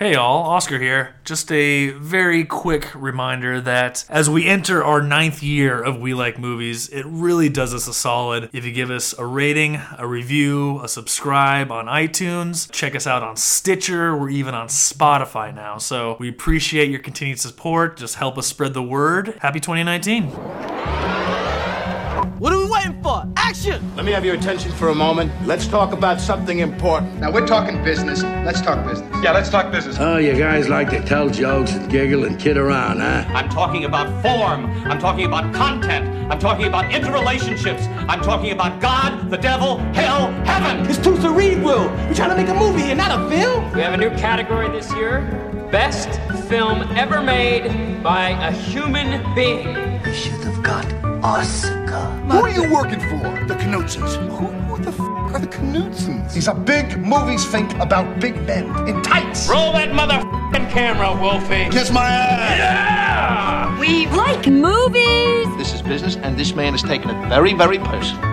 Hey all, Oscar here. Just a very quick reminder that as we enter our ninth year of We Like Movies, it really does us a solid if you give us a rating, a review, a subscribe on iTunes. Check us out on Stitcher. We're even on Spotify now. So we appreciate your continued support. Just help us spread the word. Happy 2019. Action! Let me have your attention for a moment. Let's talk about something important. Now we're talking business. Let's talk business. Yeah, let's talk business. Oh, you guys like to tell jokes and giggle and kid around, huh? I'm talking about form. I'm talking about content. I'm talking about interrelationships. I'm talking about God, the devil, hell, heaven. It's too cerebral. We're trying to make a movie here, not a film. We have a new category this year Best Film Ever Made by a Human Being. We should have got Oscar. Who are you working for? The Knutsons. Who, who the f are the Knutsons? These are big movies think about big men in tights. Roll that motherfucking camera, Wolfie. Kiss my ass. Yeah! We like movies. This is business, and this man is taking it very, very personal.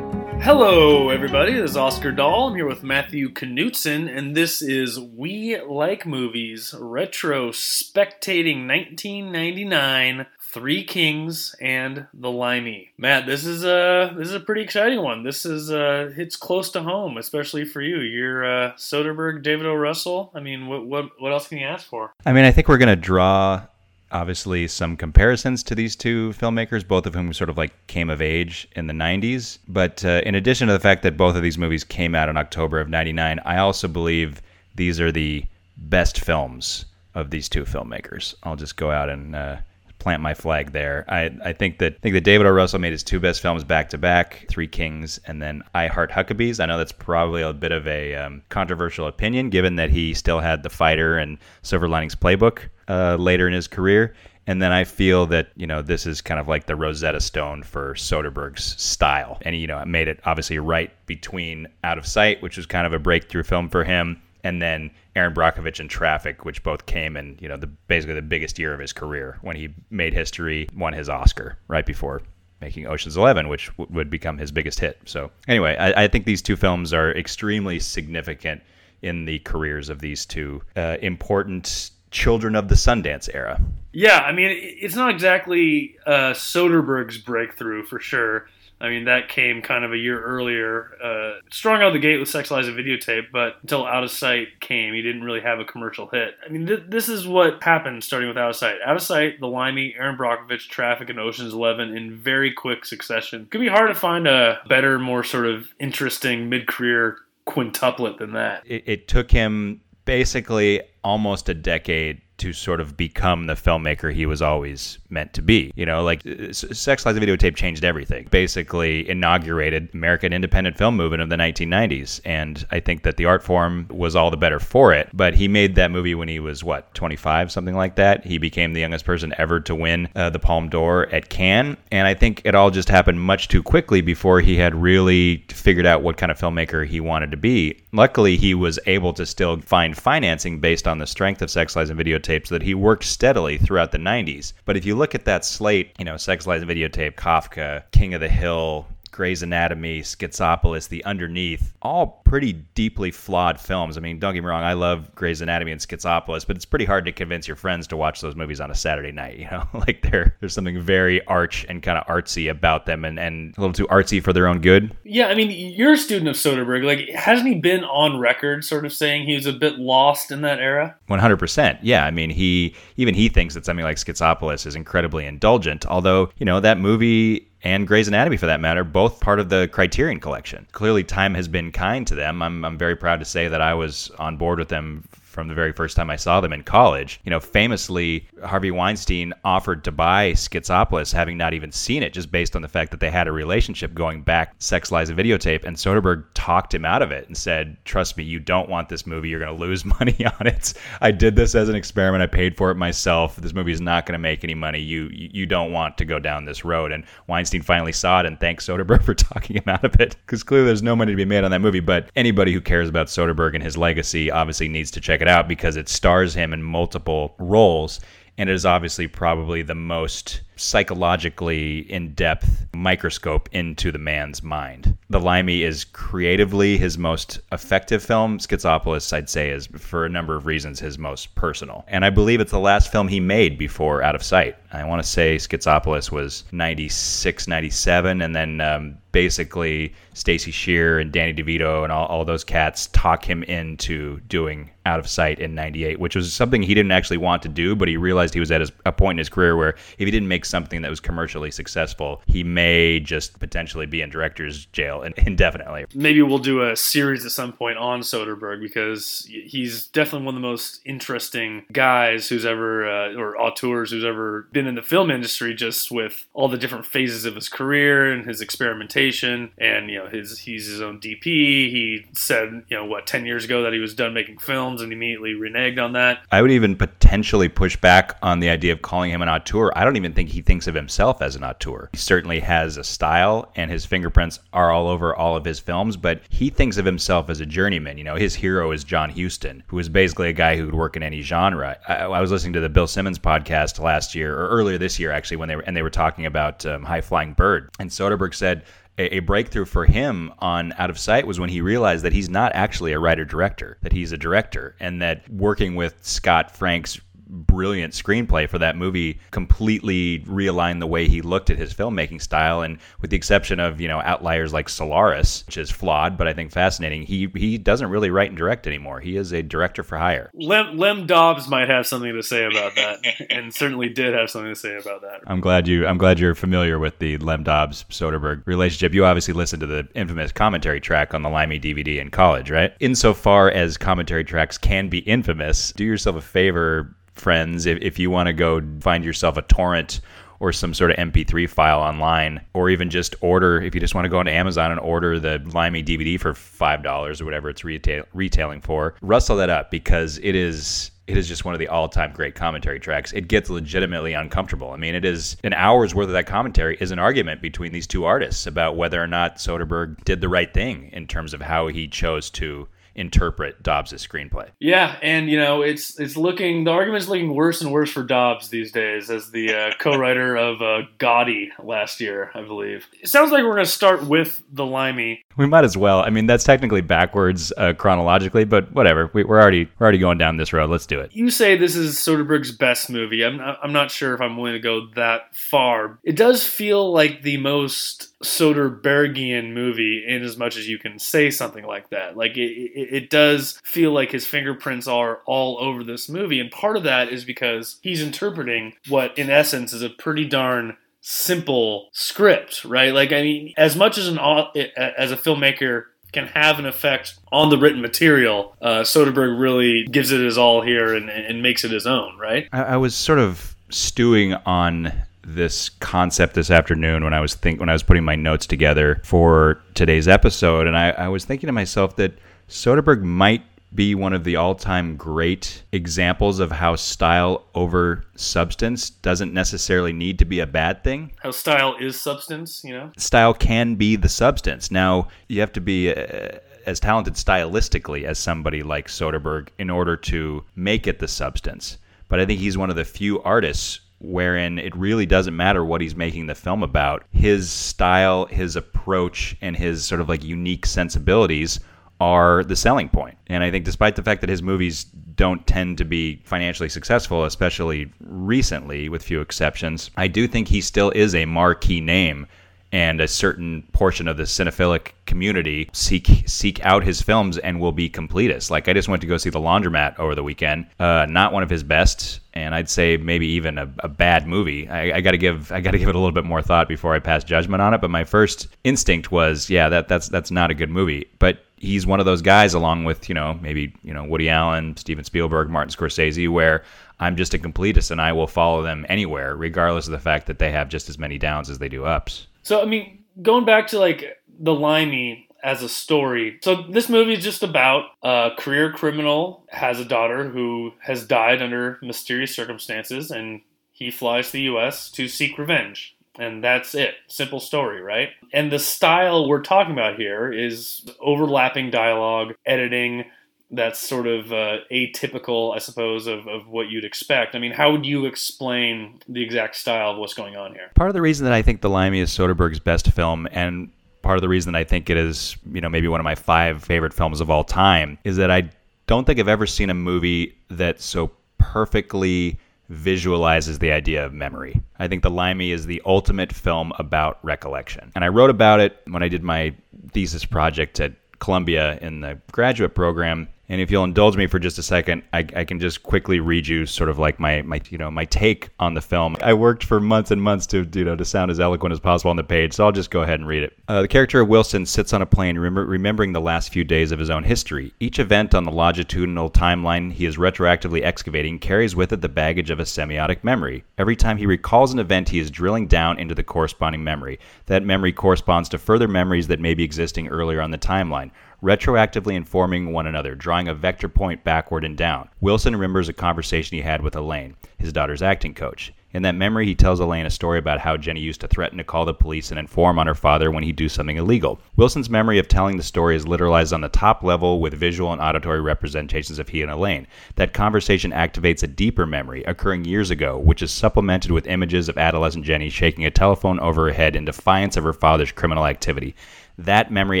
Hello, everybody. This is Oscar Dahl. I'm here with Matthew Knutson, and this is We Like Movies Retro Spectating 1999 Three Kings and the Limey. Matt, this is a this is a pretty exciting one. This is uh hits close to home, especially for you. You're uh, Soderbergh, David O. Russell. I mean, what what what else can you ask for? I mean, I think we're gonna draw obviously some comparisons to these two filmmakers, both of whom sort of like came of age in the 90s. But uh, in addition to the fact that both of these movies came out in October of 99, I also believe these are the best films of these two filmmakers. I'll just go out and uh, plant my flag there. I, I think that I think that David O. Russell made his two best films back to back, Three Kings and then I Heart Huckabees. I know that's probably a bit of a um, controversial opinion, given that he still had The Fighter and Silver Linings Playbook uh, later in his career. And then I feel that, you know, this is kind of like the Rosetta Stone for Soderbergh's style. And, you know, it made it obviously right between Out of Sight, which was kind of a breakthrough film for him, and then Erin Brockovich and Traffic, which both came in, you know, the basically the biggest year of his career when he made history, won his Oscar right before making Ocean's Eleven, which w- would become his biggest hit. So anyway, I, I, think these two films are extremely significant in the careers of these two uh, important children of the Sundance era. Yeah, I mean, it's not exactly uh, Soderbergh's breakthrough for sure. I mean, that came kind of a year earlier. Uh, strong out of the gate with Sex Lies and Videotape, but until Out of Sight came, he didn't really have a commercial hit. I mean, th- this is what happened starting with Out of Sight. Out of Sight, The Limey, Erin Brockovich, Traffic, and Ocean's Eleven in very quick succession. It could be hard to find a better, more sort of interesting mid career quintuplet than that. It, it took him basically almost a decade to sort of become the filmmaker he was always meant to be. You know, like Sex Lies and Videotape changed everything. Basically inaugurated American independent film movement of the 1990s. And I think that the art form was all the better for it. But he made that movie when he was, what, 25, something like that. He became the youngest person ever to win uh, the Palme d'Or at Cannes. And I think it all just happened much too quickly before he had really figured out what kind of filmmaker he wanted to be. Luckily, he was able to still find financing based on the strength of Sex Lies and Videotape so that he worked steadily throughout the 90s. But if you look at that slate, you know, Sex Lies and Videotape, Kafka, King of the Hill, Gray's Anatomy, Schizopolis, The Underneath, all pretty deeply flawed films. I mean, don't get me wrong, I love Gray's Anatomy and Schizopolis, but it's pretty hard to convince your friends to watch those movies on a Saturday night, you know? like there there's something very arch and kind of artsy about them and, and a little too artsy for their own good. Yeah, I mean, you're a student of Soderbergh. Like, hasn't he been on record sort of saying he was a bit lost in that era? 100%. Yeah, I mean, he even he thinks that something like Schizopolis is incredibly indulgent, although, you know, that movie and Gray's Anatomy for that matter, both part of the Criterion collection. Clearly, time has been kind to them. I'm, I'm very proud to say that I was on board with them from the very first time I saw them in college. You know, famously, Harvey Weinstein offered to buy Schizopolis, having not even seen it, just based on the fact that they had a relationship going back Sex Lies and Videotape. And Soderbergh talked him out of it and said, Trust me, you don't want this movie. You're going to lose money on it. I did this as an experiment. I paid for it myself. This movie is not going to make any money. You, you don't want to go down this road. And Weinstein finally saw it and thanked Soderbergh for talking him out of it because clearly there's no money to be made on that movie. But anybody who cares about Soderbergh and his legacy obviously needs to check it out because it stars him in multiple roles and it is obviously probably the most psychologically in depth microscope into the man's mind. The Limey is creatively his most effective film. Schizopolis, I'd say, is for a number of reasons his most personal. And I believe it's the last film he made before Out of Sight. I want to say Schizopolis was 96, 97, and then um, basically Stacey Sher and Danny DeVito and all, all those cats talk him into doing Out of Sight in 98, which was something he didn't actually want to do, but he realized he was at his, a point in his career where if he didn't make something that was commercially successful, he may just potentially be in director's jail indefinitely. Maybe we'll do a series at some point on Soderbergh because he's definitely one of the most interesting guys who's ever, uh, or auteurs who's ever been in the film industry just with all the different phases of his career and his experimentation and you know his he's his own DP. He said you know what ten years ago that he was done making films and immediately reneged on that. I would even potentially push back on the idea of calling him an auteur. I don't even think he thinks of himself as an auteur. He certainly has a style and his fingerprints are all over all of his films, but he thinks of himself as a journeyman. You know, his hero is John Huston, who is basically a guy who could work in any genre. I, I was listening to the Bill Simmons podcast last year or earlier this year actually when they were and they were talking about um, High Flying Bird, and Soderbergh said a, breakthrough for him on Out of Sight was when he realized that he's not actually a writer director, that he's a director, and that working with Scott Frank's brilliant screenplay for that movie completely realigned the way he looked at his filmmaking style. And with the exception of you know outliers like Solaris which is flawed but I think fascinating he he doesn't really write and direct anymore. He is a director for hire. Lem, Lem Dobbs might have something to say about that and certainly did have something to say about that. I'm glad you I'm glad you're familiar with the Lem Dobbs Soderbergh relationship. You obviously listened to the infamous commentary track on the Limey DVD in college right? Insofar as commentary tracks can be infamous do yourself a favor friends if, if you want to go find yourself a torrent or some sort of MP3 file online, or even just order if you just want to go onto Amazon and order the Limey DVD for five dollars or whatever it's retail, retailing for. Rustle that up because it is it is just one of the all-time great commentary tracks. It gets legitimately uncomfortable. I mean, it is an hour's worth of that commentary is an argument between these two artists about whether or not Soderbergh did the right thing in terms of how he chose to interpret Dobbs' screenplay. Yeah, and you know it's it's looking the argument is looking worse and worse for Dobbs these days as the uh, co-writer of uh, Gotti last year, I believe. It sounds like we're going to start with the Limey. We might as well. I mean, that's technically backwards uh, chronologically, but whatever. We, are already we're already going down this road. Let's do it. You say this is Soderbergh's best movie. I'm not, I'm not sure if I'm willing to go that far. It does feel like the most Soderberghian movie in as much as you can say something like that. Like it, it, it, does feel like his fingerprints are all over this movie, and part of that is because he's interpreting what, in essence, is a pretty darn simple script, right? Like I mean, as much as an as a filmmaker can have an effect on the written material, uh, Soderbergh really gives it his all here and, and makes it his own, right? I, I was sort of stewing on this concept this afternoon when I was think when I was putting my notes together for today's episode, and I, I was thinking to myself that Soderbergh might be one of the all-time great examples of how style over substance doesn't necessarily need to be a bad thing. How style is substance, you know? Style can be the substance. Now, you have to be uh, as talented stylistically as somebody like Soderbergh in order to make it the substance. But I think he's one of the few artists wherein it really doesn't matter what he's making the film about. His style, his approach, and his sort of like unique sensibilities are the selling point. And I think despite the fact that his movies don't tend to be financially successful, especially recently, with few exceptions, I do think he still is a marquee name and a certain portion of the cinephilic community seek seek out his films and will be completists. Like I just went to go see The Laundromat over the weekend. Uh, not one of his best, and I'd say maybe even a, a bad movie. I, I got to give I got to give it a little bit more thought before I pass judgment on it. But my first instinct was, yeah, that that's that's not a good movie. But he's one of those guys, along with you know maybe you know Woody Allen, Steven Spielberg, Martin Scorsese, where I'm just a completist and I will follow them anywhere, regardless of the fact that they have just as many downs as they do ups. So I mean, going back to like the Limey as a story. So this movie is just about a career criminal has a daughter who has died under mysterious circumstances, and he flies to the U.S. to seek revenge. And that's it. Simple story, right? And the style we're talking about here is overlapping dialogue, editing, that's sort of uh, atypical, I suppose, of, of what you'd expect. I mean, how would you explain the exact style of what's going on here? Part of the reason that I think The Limey is Soderbergh's best film, and part of the reason I think it is, you know, maybe one of my five favorite films of all time, is that I don't think I've ever seen a movie that so perfectly visualizes the idea of memory. I think The Limey is the ultimate film about recollection. And I wrote about it when I did my thesis project at Columbia in the graduate program. And if you'll indulge me for just a second, I, I, can just quickly read you sort of like my, my you know my take on the film. I worked for months and months to you know to sound as eloquent as possible on the page, so I'll just go ahead and read it. Uh, the character of Wilson sits on a plane, rem- remembering the last few days of his own history. Each event on the longitudinal timeline he is retroactively excavating carries with it the baggage of a semiotic memory. Every time he recalls an event, he is drilling down into the corresponding memory. That memory corresponds to further memories that may be existing earlier on the timeline retroactively informing one another, drawing a vector point backward and down. Wilson remembers a conversation he had with Elaine, his daughter's acting coach. In that memory, he tells Elaine a story about how Jenny used to threaten to call the police and inform on her father when he'd do something illegal. Wilson's memory of telling the story is literalized on the top level with visual and auditory representations of he and Elaine. That conversation activates a deeper memory, occurring years ago, which is supplemented with images of adolescent Jenny shaking a telephone over her head in defiance of her father's criminal activity. That memory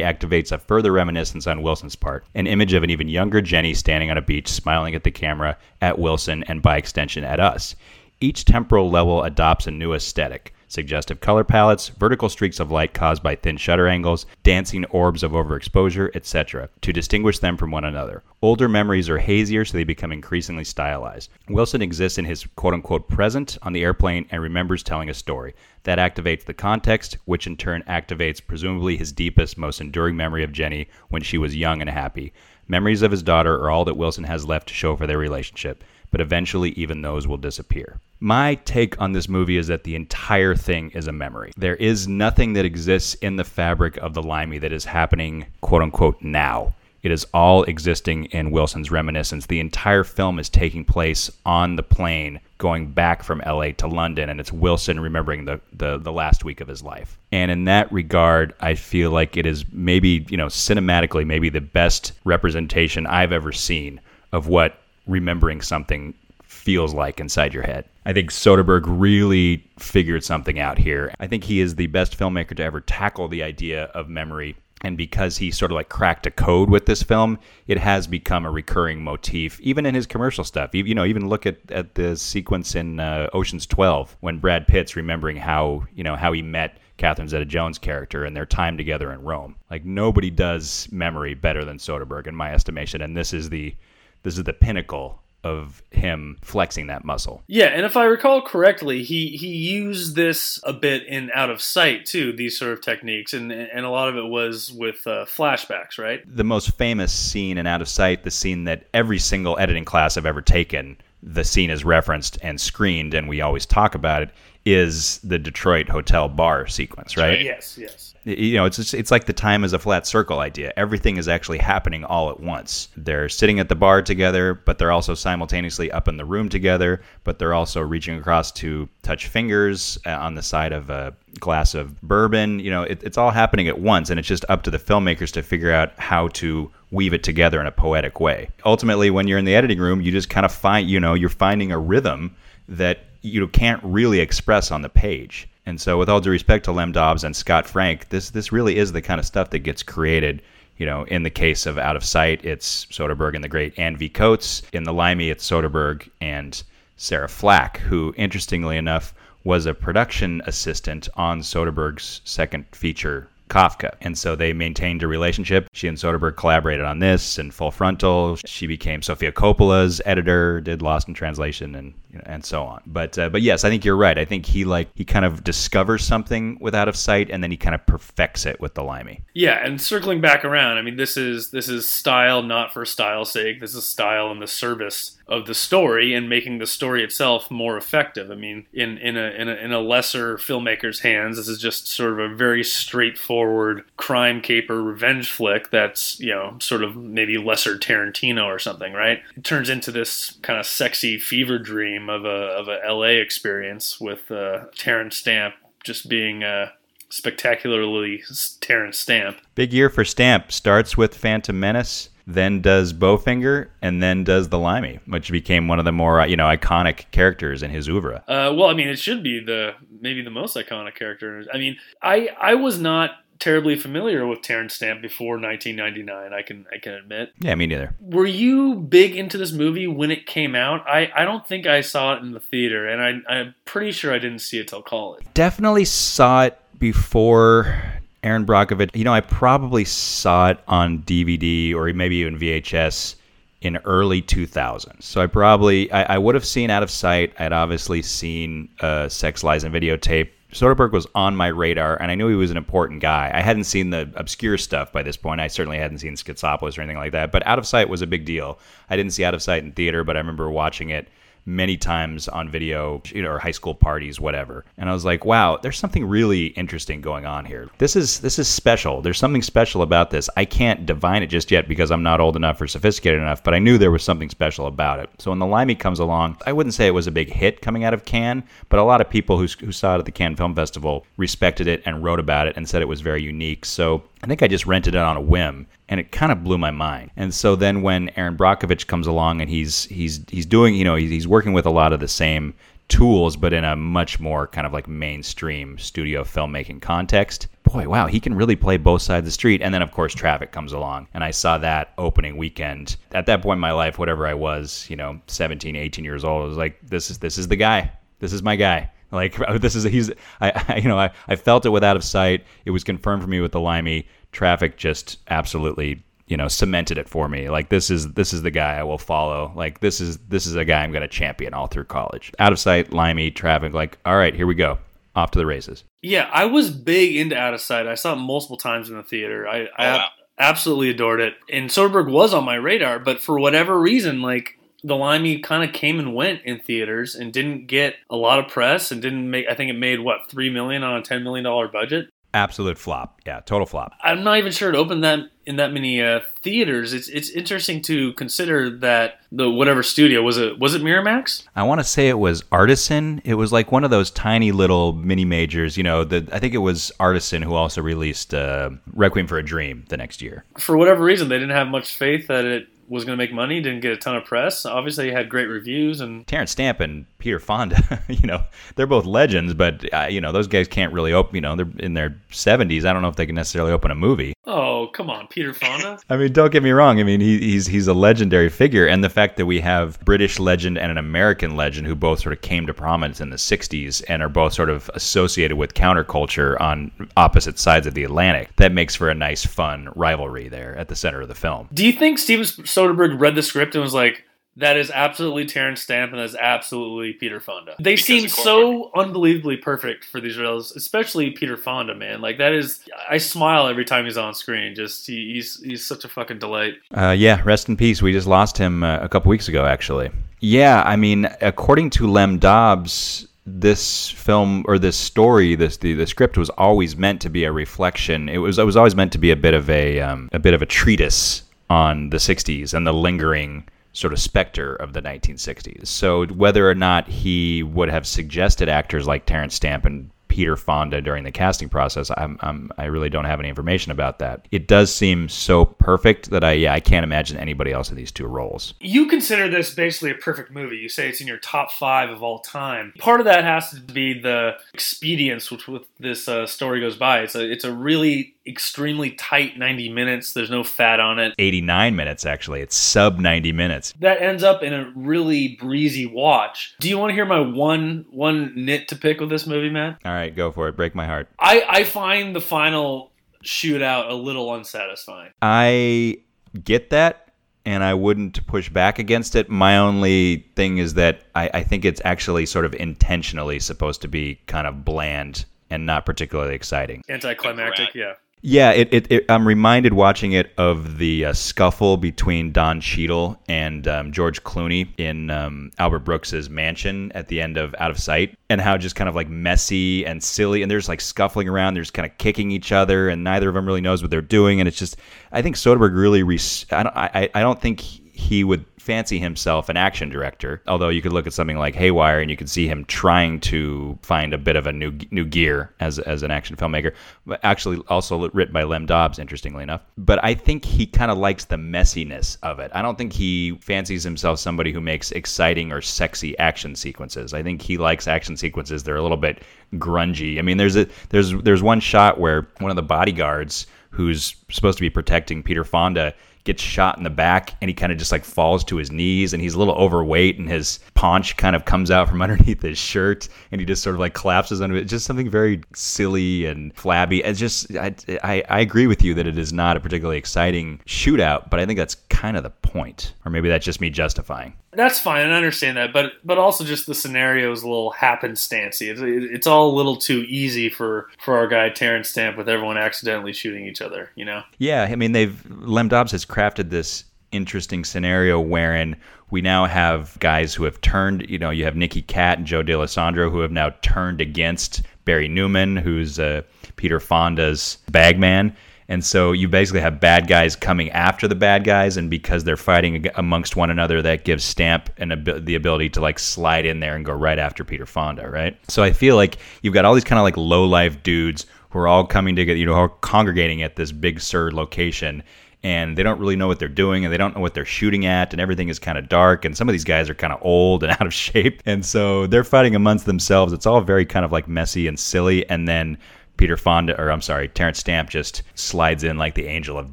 activates a further reminiscence on Wilson's part, an image of an even younger Jenny standing on a beach, smiling at the camera, at Wilson, and by extension at us. Each temporal level adopts a new aesthetic suggestive color palettes, vertical streaks of light caused by thin shutter angles, dancing orbs of overexposure, etc., to distinguish them from one another. Older memories are hazier, so they become increasingly stylized. Wilson exists in his quote unquote present on the airplane and remembers telling a story. That activates the context, which in turn activates presumably his deepest, most enduring memory of Jenny when she was young and happy. Memories of his daughter are all that Wilson has left to show for their relationship, but eventually even those will disappear. My take on this movie is that the entire thing is a memory. There is nothing that exists in the fabric of the Limey that is happening, quote unquote, now. It is all existing in Wilson's reminiscence. The entire film is taking place on the plane going back from LA to London, and it's Wilson remembering the, the, the last week of his life. And in that regard, I feel like it is maybe, you know, cinematically, maybe the best representation I've ever seen of what remembering something feels like inside your head. I think Soderbergh really figured something out here. I think he is the best filmmaker to ever tackle the idea of memory. And because he sort of like cracked a code with this film, it has become a recurring motif, even in his commercial stuff. You, you know, even look at, at the sequence in uh, Ocean's 12 when Brad Pitt's remembering how, you know, how he met Catherine Zeta-Jones' character and their time together in Rome. Like nobody does memory better than Soderbergh, in my estimation. And this is the this is the pinnacle of him flexing that muscle. Yeah, and if I recall correctly, he he used this a bit in Out of Sight too. These sort of techniques, and and a lot of it was with uh, flashbacks, right? The most famous scene in Out of Sight, the scene that every single editing class I've ever taken, the scene is referenced and screened, and we always talk about it. Is the Detroit hotel bar sequence, right? Yes, yes you know, it's just, it's like the time is a flat circle idea. Everything is actually happening all at once. They're sitting at the bar together, but they're also simultaneously up in the room together. But they're also reaching across to touch fingers uh, on the side of a glass of bourbon. You know, it, it's all happening at once, and it's just up to the filmmakers to figure out how to weave it together in a poetic way. Ultimately, when you're in the editing room, you just kind of find, you know, you're finding a rhythm that you can't really express on the page and so, with all due respect to Lem Dobbs and Scott Frank, this this really is the kind of stuff that gets created. You know, in the case of Out of Sight, it's Soderbergh and the great Anne V. Coates. In The Limey, it's Soderbergh and Sarah Flack, who, interestingly enough, was a production assistant on Soderbergh's second feature Kafka. And so they maintained a relationship. She and Soderbergh collaborated on this and Full Frontal. She became Sofia Coppola's editor, did Lost in Translation, and you know, and so on. But uh, but yes, I think you're right. I think he like he kind of discovers something with Out of Sight, and then he kind of perfects it with the Limey. Yeah, and circling back around, I mean, this is this is style not for style's sake. This is style in the service of the story and making the story itself more effective. I mean, in in a in a, in a lesser filmmaker's hands, this is just sort of a very straightforward crime caper revenge flick. That's you know sort of maybe lesser Tarantino or something, right? It turns into this kind of sexy fever dream of a of a LA experience with uh, Terence Stamp just being. Uh, spectacularly Terence Stamp. Big year for Stamp. Starts with Phantom Menace, then does Bowfinger, and then does the Limey, which became one of the more uh, you know iconic characters in his oeuvre. Uh, well, I mean, it should be the maybe the most iconic character. I mean, I I was not terribly familiar with Terence Stamp before 1999. I can I can admit. Yeah, me neither. Were you big into this movie when it came out? I, I don't think I saw it in the theater, and I I'm pretty sure I didn't see it till college. Definitely saw it before Erin Brockovich. You know, I probably saw it on DVD or maybe even VHS in early 2000s. So I probably I, I would have seen Out of Sight. I'd obviously seen uh, Sex Lies and Videotape. Soderbergh was on my radar, and I knew he was an important guy. I hadn't seen the obscure stuff by this point. I certainly hadn't seen Schizopolis or anything like that. But Out of Sight was a big deal. I didn't see Out of Sight in theater, but I remember watching it many times on video, you know, or high school parties, whatever. And I was like, wow, there's something really interesting going on here. This is this is special. There's something special about this. I can't divine it just yet because I'm not old enough or sophisticated enough, but I knew there was something special about it. So when the Limey comes along, I wouldn't say it was a big hit coming out of Cannes, but a lot of people who, who saw it at the Cannes Film Festival respected it and wrote about it and said it was very unique. So I think I just rented it on a whim, and it kind of blew my mind. And so then when Erin Brockovich comes along and he's he's he's doing you know he's, working with a lot of the same tools, but in a much more kind of like mainstream studio filmmaking context. Boy, wow, he can really play both sides of the street. And then of course Traffic comes along, and I saw that opening weekend. At that point in my life, whatever I was, you know, 17, 18 years old, I was like, this is this is the guy. This is my guy. Like this is he's I, I you know I, I felt it with out of sight. It was confirmed for me with the Limey. Traffic just absolutely you know cemented it for me. Like this is this is the guy I will follow. Like this is this is a guy I'm going to champion all through college. Out of sight, Limey, Traffic. Like all right, here we go. Off to the races. Yeah, I was big into Out of Sight. I saw it multiple times in the theater. I, oh, I Oh, wow. absolutely adored it. And Soderbergh was on my radar, but for whatever reason, like the Limey kind of came and went in theaters and didn't get a lot of press and didn't make. I think it made what three million on a ten million dollar budget. Absolute flop. Yeah, total flop. I'm not even sure it opened that in that many uh, theaters. It's it's interesting to consider that the whatever studio was it was it Miramax? I want to say it was Artisan. It was like one of those tiny little mini majors. You know, the, I think it was Artisan who also released uh, Requiem for a Dream the next year. For whatever reason, they didn't have much faith that it was going to make money. Didn't get a ton of press. Obviously, had great reviews and Terence Stamp and Peter Fonda, you know, they're both legends, but uh, you know, those guys can't really open. You know, they're in their seventies. I don't know if they can necessarily open a movie. oh come on, Peter Fonda. I mean, don't get me wrong. I mean, he, he's he's a legendary figure, and the fact that we have British legend and an American legend who both sort of came to prominence in the '60s and are both sort of associated with counterculture on opposite sides of the Atlantic, that makes for a nice, fun rivalry there at the center of the film. Do you think Steven Soderbergh read the script and was like, "That is absolutely Terence Stamp and that's absolutely Peter Fonda"? They Because seem of so unbelievably perfect for these roles, especially Peter Fonda. Man, like that is. I smile every time he's on screen. Just he, he's he's such a fucking delight. Uh, yeah, rest in peace. We just lost him uh, a couple weeks ago, actually. Yeah, I mean, according to Lem Dobbs, this film or this story, this the, the script was always meant to be a reflection. It was it was always meant to be a bit of a um, a bit of a treatise on the '60s and the lingering sort of specter of the 1960s. So whether or not he would have suggested actors like Terence Stamp and Peter Fonda during the casting process. I'm, I'm I really don't have any information about that. It does seem so perfect that I yeah I can't imagine anybody else in these two roles. You consider this basically a perfect movie. You say it's in your top five of all time. Part of that has to be the expedience which with this uh, story goes by. It's a it's a really extremely tight 90 minutes. There's no fat on it. 89 minutes actually. It's sub 90 minutes. That ends up in a really breezy watch. Do you want to hear my one one nit to pick with this movie, Matt? All right, go for it. Break my heart. I I find the final shootout a little unsatisfying. I get that and I wouldn't push back against it. My only thing is that I, I think it's actually sort of intentionally supposed to be kind of bland and not particularly exciting. Anticlimactic, yeah. Yeah, it, it, it, I'm reminded watching it of the uh, scuffle between Don Cheadle and um, George Clooney in um, Albert Brooks's mansion at the end of Out of Sight, and how just kind of like messy and silly, and they're just like scuffling around, they're just kind of kicking each other, and neither of them really knows what they're doing, and it's just, I think Soderbergh really, res- I don't, I, I don't think would fancy himself an action director. Although you could look at something like Haywire and you could see him trying to find a bit of a new new gear as as an action filmmaker. But actually, also written by Lem Dobbs, interestingly enough. But I think he kind of likes the messiness of it. I don't think he fancies himself somebody who makes exciting or sexy action sequences. I think he likes action sequences that are a little bit grungy. I mean, there's a there's there's one shot where one of the bodyguards who's supposed to be protecting Peter Fonda gets shot in the back and he kind of just like falls to his knees and he's a little overweight and his paunch kind of comes out from underneath his shirt and he just sort of like collapses under it. Just something very silly and flabby. It's just, I, I, I agree with you that it is not a particularly exciting shootout, but I think that's kind of the point. Or maybe that's just me justifying. That's fine, I understand that, but but also just the scenario is a little happenstancy. It's, it's all a little too easy for for our guy Terence Stamp with everyone accidentally shooting each other. You know? Yeah, I mean they've Lem Dobbs has crafted this interesting scenario wherein we now have guys who have turned. You know, you have Nicky Katt and Joe Dallesandro who have now turned against Barry Newman, who's uh, Peter Fonda's bagman and so you basically have bad guys coming after the bad guys, and because they're fighting amongst one another, that gives Stamp an the ability to like slide in there and go right after Peter Fonda, right? So I feel like you've got all these kind of like low life dudes who are all coming together, you know, are congregating at this big Sur location, and they don't really know what they're doing and they don't know what they're shooting at and everything is kind of dark and some of these guys are kind of old and out of shape and so they're fighting amongst themselves it's all very kind of like messy and silly and then Peter Fonda, or I'm sorry, Terence Stamp just slides in like the angel of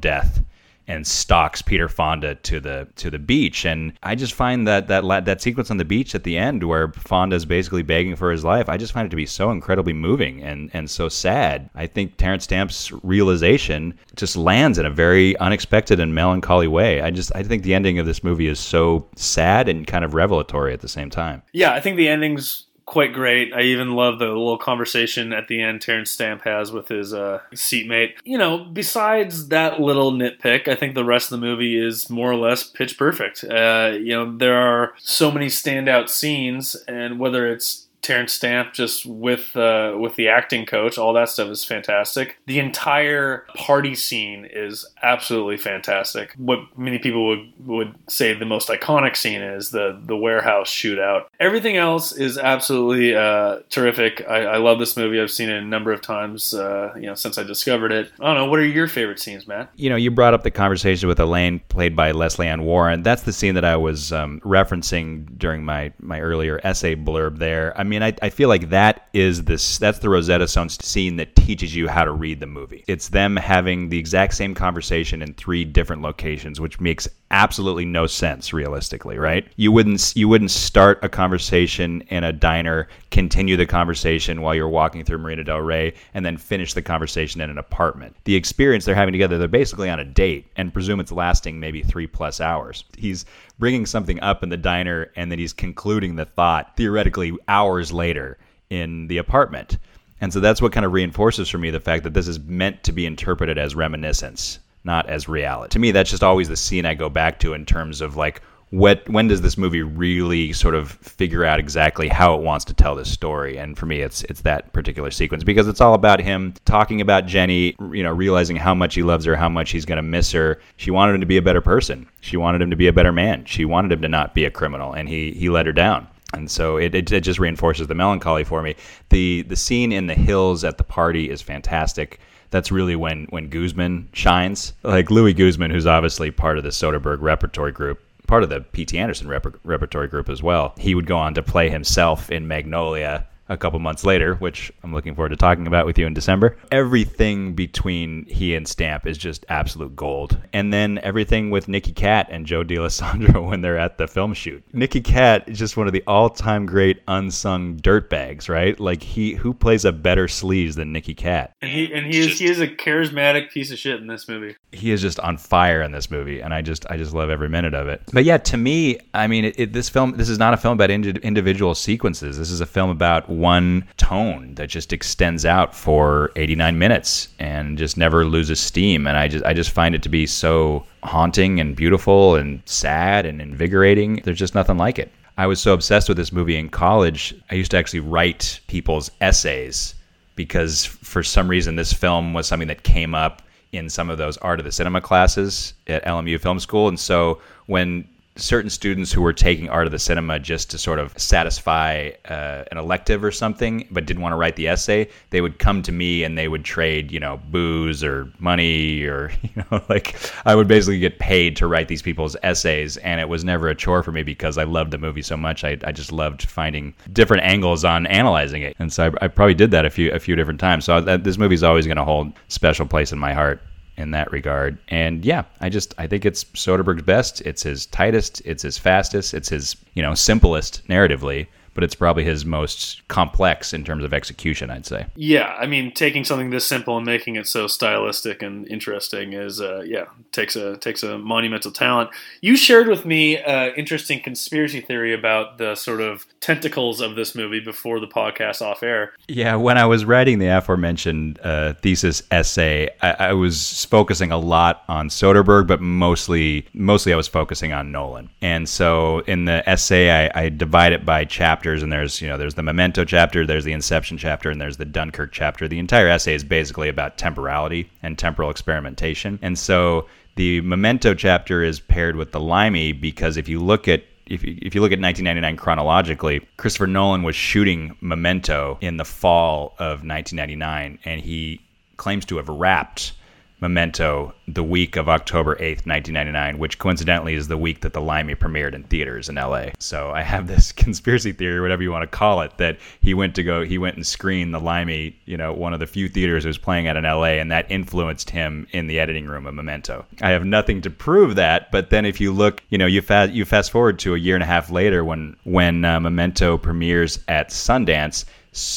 death and stalks Peter Fonda to the to the beach. And I just find that that that sequence on the beach at the end where Fonda is basically begging for his life, I just find it to be so incredibly moving and and so sad. I think Terence Stamp's realization just lands in a very unexpected and melancholy way. I just I think the ending of this movie is so sad and kind of revelatory at the same time. Yeah, I think the ending's quite great. I even love the little conversation at the end Terence Stamp has with his uh, seatmate. You know, besides that little nitpick, I think the rest of the movie is more or less pitch perfect. Uh, you know, there are so many standout scenes, and whether it's Terence Stamp just with uh, with the acting coach. All that stuff is fantastic. The entire party scene is absolutely fantastic. What many people would would say the most iconic scene is the the warehouse shootout. Everything else is absolutely uh, terrific. I, I, love this movie. I've seen it a number of times. Uh, you know, since I discovered it. I don't know. What are your favorite scenes, Matt? You know, you brought up the conversation with Elaine, played by Lesley Ann Warren. That's the scene that I was um, referencing during my my earlier essay blurb there. I mean, I, mean I feel like that is this that's the Rosetta Stone scene that teaches you how to read the movie. It's them having the exact same conversation in three different locations, which makes absolutely no sense realistically, right? You wouldn't you wouldn't start a conversation in a diner, continue the conversation while you're walking through Marina Del Rey, and then finish the conversation in an apartment. The experience they're having together, they're basically on a date, and presume it's lasting maybe three plus hours. He's bringing something up in the diner, and then he's concluding the thought theoretically hours later in the apartment. And so that's what kind of reinforces for me the fact that this is meant to be interpreted as reminiscence not as reality. To me, that's just always the scene I go back to in terms of like what when does this movie really sort of figure out exactly how it wants to tell this story? And for me it's it's that particular sequence because it's all about him talking about Jenny you know realizing how much he loves her how much he's going to miss her. She wanted him to be a better person. She wanted him to be a better man. She wanted him to not be a criminal and he he let her down. And so it, it, it just reinforces the melancholy for me. The the scene in the hills at the party is fantastic. That's really when when Guzman shines. Like Luis Guzman, who's obviously part of the Soderbergh repertory group, part of the P.T. Anderson rep- repertory group as well. He would go on to play himself in Magnolia a couple months later, which I'm looking forward to talking about with you in December. Everything between he and Stamp is just absolute gold. And then everything with Nicky Katt and Joe Dallesandro when they're at the film shoot. Nicky Katt is just one of the all-time great unsung dirtbags, right? Like he who plays a better sleaze than Nicky Katt. And he and he is he is a charismatic piece of shit in this movie. He is just on fire in this movie, and I just I just love every minute of it. But yeah, to me, I mean, it, it, this film this is not a film about individual sequences. This is a film about one tone that just extends out for 89 minutes and just never loses steam. And I just I just find it to be so haunting and beautiful and sad and invigorating. There's just nothing like it. I was so obsessed with this movie in college. I used to actually write people's essays because for some reason this film was something that came up in some of those art of the cinema classes at LMU Film School. And so when certain students who were taking art of the cinema just to sort of satisfy uh, an elective or something, but didn't want to write the essay, they would come to me and they would trade, you know, booze or money or, you know, like I would basically get paid to write these people's essays. And it was never a chore for me because I loved the movie so much. I, I just loved finding different angles on analyzing it. And so I, I probably did that a few, a few different times. So I, this movie's always going to hold special place in my heart in that regard. And yeah, I just I think it's Soderbergh's best. It's his tightest. It's his fastest. It's his you know simplest narratively but it's probably his most complex in terms of execution, I'd say. Yeah, I mean, taking something this simple and making it so stylistic and interesting is, uh, yeah, takes a takes a monumental talent. You shared with me an interesting conspiracy theory about the sort of tentacles of this movie before the podcast off air. Yeah, when I was writing the aforementioned uh, thesis essay, I, I was focusing a lot on Soderbergh, but mostly mostly I was focusing on Nolan. And so in the essay, I, I divide it by chapters chapters, and there's you know there's the Memento chapter, there's the Inception chapter, and there's the Dunkirk chapter. The entire essay is basically about temporality and temporal experimentation, and so the Memento chapter is paired with the Limey because if you look at if you, if you look at 1999 chronologically, Christopher Nolan was shooting Memento in the fall of 1999, and he claims to have wrapped Memento the week of October 8th, 1999, which coincidentally is the week that the Limey premiered in theaters in LA. So I have this conspiracy theory, whatever you want to call it, that he went to go, he went and screened the Limey, you know, one of the few theaters it was playing at in LA, and that influenced him in the editing room of Memento. I have nothing to prove that, but then if you look, you know, you fast you fast forward to a year and a half later when when uh, Memento premieres at Sundance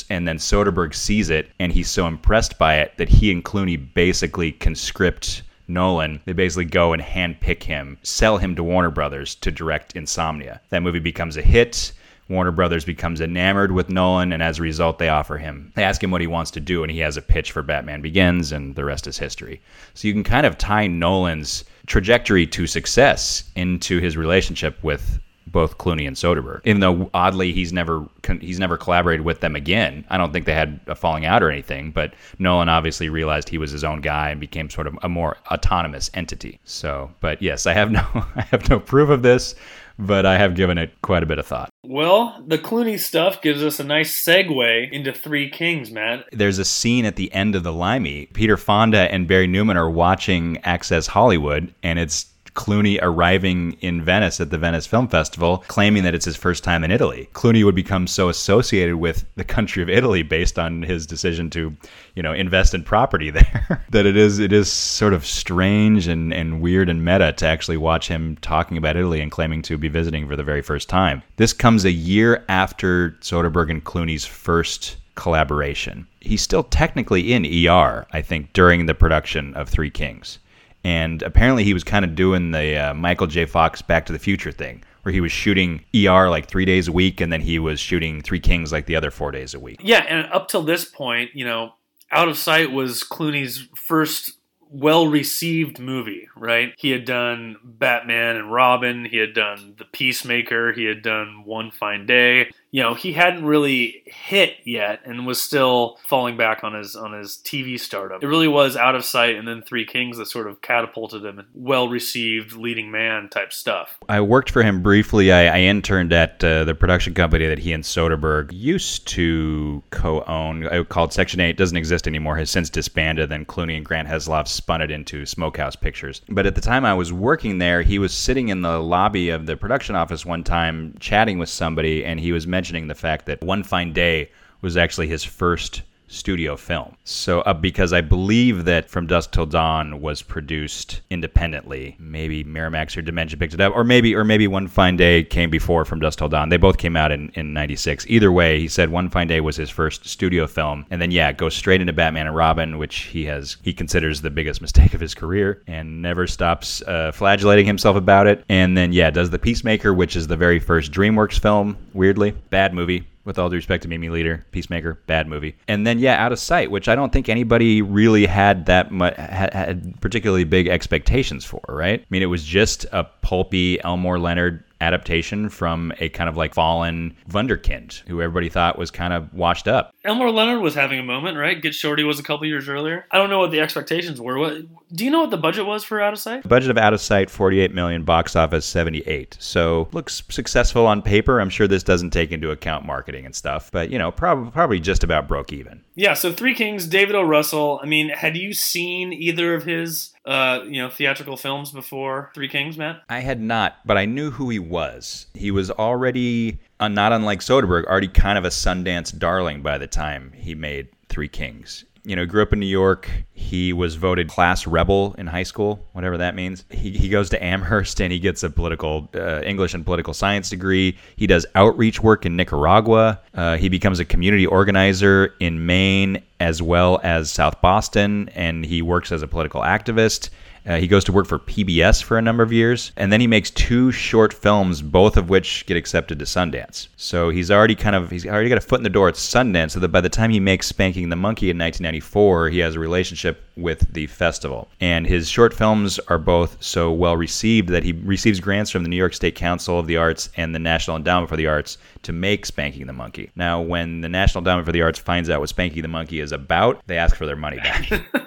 and then Soderbergh sees it and he's so impressed by it that he and Clooney basically conscript Nolan. They basically go and handpick him, sell him to Warner Brothers to direct Insomnia. That movie becomes a hit. Warner Brothers becomes enamored with Nolan, and as a result, they offer him, they ask him what he wants to do, and he has a pitch for Batman Begins, and the rest is history. So you can kind of tie Nolan's trajectory to success into his relationship with both Clooney and Soderbergh. Even though oddly he's never he's never collaborated with them again. I don't think they had a falling out or anything. But Nolan obviously realized he was his own guy and became sort of a more autonomous entity. So, but yes, I have no I have no proof of this. But I have given it quite a bit of thought. Well, the Clooney stuff gives us a nice segue into Three Kings, Matt. There's a scene at the end of the Limey. Peter Fonda and Barry Newman are watching Access Hollywood, and it's Clooney arriving in Venice at the Venice Film Festival, claiming that it's his first time in Italy. Clooney would become so associated with the country of Italy based on his decision to, you know, invest in property there that it is it is sort of strange and, and weird and meta to actually watch him talking about Italy and claiming to be visiting for the very first time. This comes a year after Soderbergh and Clooney's first collaboration. He's still technically in ER, I think, during the production of Three Kings and apparently he was kind of doing the uh, Michael J. Fox Back to the Future thing, where he was shooting ER like three days a week, and then he was shooting Three Kings like the other four days a week. Yeah, and up till this point, you know, Out of Sight was Clooney's first well received movie, right? He had done Batman and Robin, he had done The Peacemaker, he had done One Fine Day you know he hadn't really hit yet and was still falling back on his on his TV stardom. It really was out of sight, and then Three Kings that sort of catapulted him, well received leading man type stuff. I worked for him briefly. I, I interned at uh, the production company that he and Soderbergh used to co-own, uh, called Section Eight. Doesn't exist anymore. Has since disbanded. Then Clooney and Grant Heslov spun it into Smokehouse Pictures. But at the time I was working there, he was sitting in the lobby of the production office one time, chatting with somebody, and he was mentioning mentioning the fact that One Fine Day was actually his first studio film. So, uh, because I believe that From Dusk Till Dawn was produced independently, maybe Miramax or Dimension picked it up, or maybe or maybe One Fine Day came before From Dusk Till Dawn. They both came out in in '96. Either way, he said One Fine Day was his first studio film, and then yeah, goes straight into Batman and Robin, which he has he considers the biggest mistake of his career, and never stops uh, flagellating himself about it. And then yeah, does The Peacemaker, which is the very first DreamWorks film. Weirdly, bad movie with all due respect to Mimi Leder, Peacemaker, bad movie. And then yeah, Out of Sight, which I don't think anybody really had that much had, had particularly big expectations for, right? I mean, it was just a pulpy Elmore Leonard adaptation from a kind of like fallen Wunderkind, who everybody thought was kind of washed up. Elmore Leonard was having a moment, right? Get Shorty was a couple years earlier. I don't know what the expectations were. What do you know what the budget was for Out of Sight? Budget of Out of Sight 48 million, box office 78. So looks successful on paper. I'm sure this doesn't take into account marketing and stuff, but you know, probably probably just about broke even. Yeah, so Three Kings, David O. Russell. I mean, had you seen either of his uh, you know, theatrical films before Three Kings, Matt? I had not, but I knew who he was. He was already, uh, not unlike Soderbergh, already kind of a Sundance darling by the time he made Three Kings you know, grew up in New York. He was voted class rebel in high school, whatever that means. He, he goes to Amherst and he gets a political uh, English and political science degree. He does outreach work in Nicaragua. Uh, he becomes a community organizer in Maine as well as South Boston, and he works as a political activist. Uh, he goes to work for PBS for a number of years, and then he makes two short films, both of which get accepted to Sundance. So he's already kind of he's already got a foot in the door at Sundance. So that by the time he makes Spanking the Monkey in 1994, he has a relationship with the festival. And his short films are both so well received that he receives grants from the New York State Council of the Arts and the National Endowment for the Arts to make Spanking the Monkey. Now, when the National Endowment for the Arts finds out what Spanking the Monkey is about, they ask for their money back.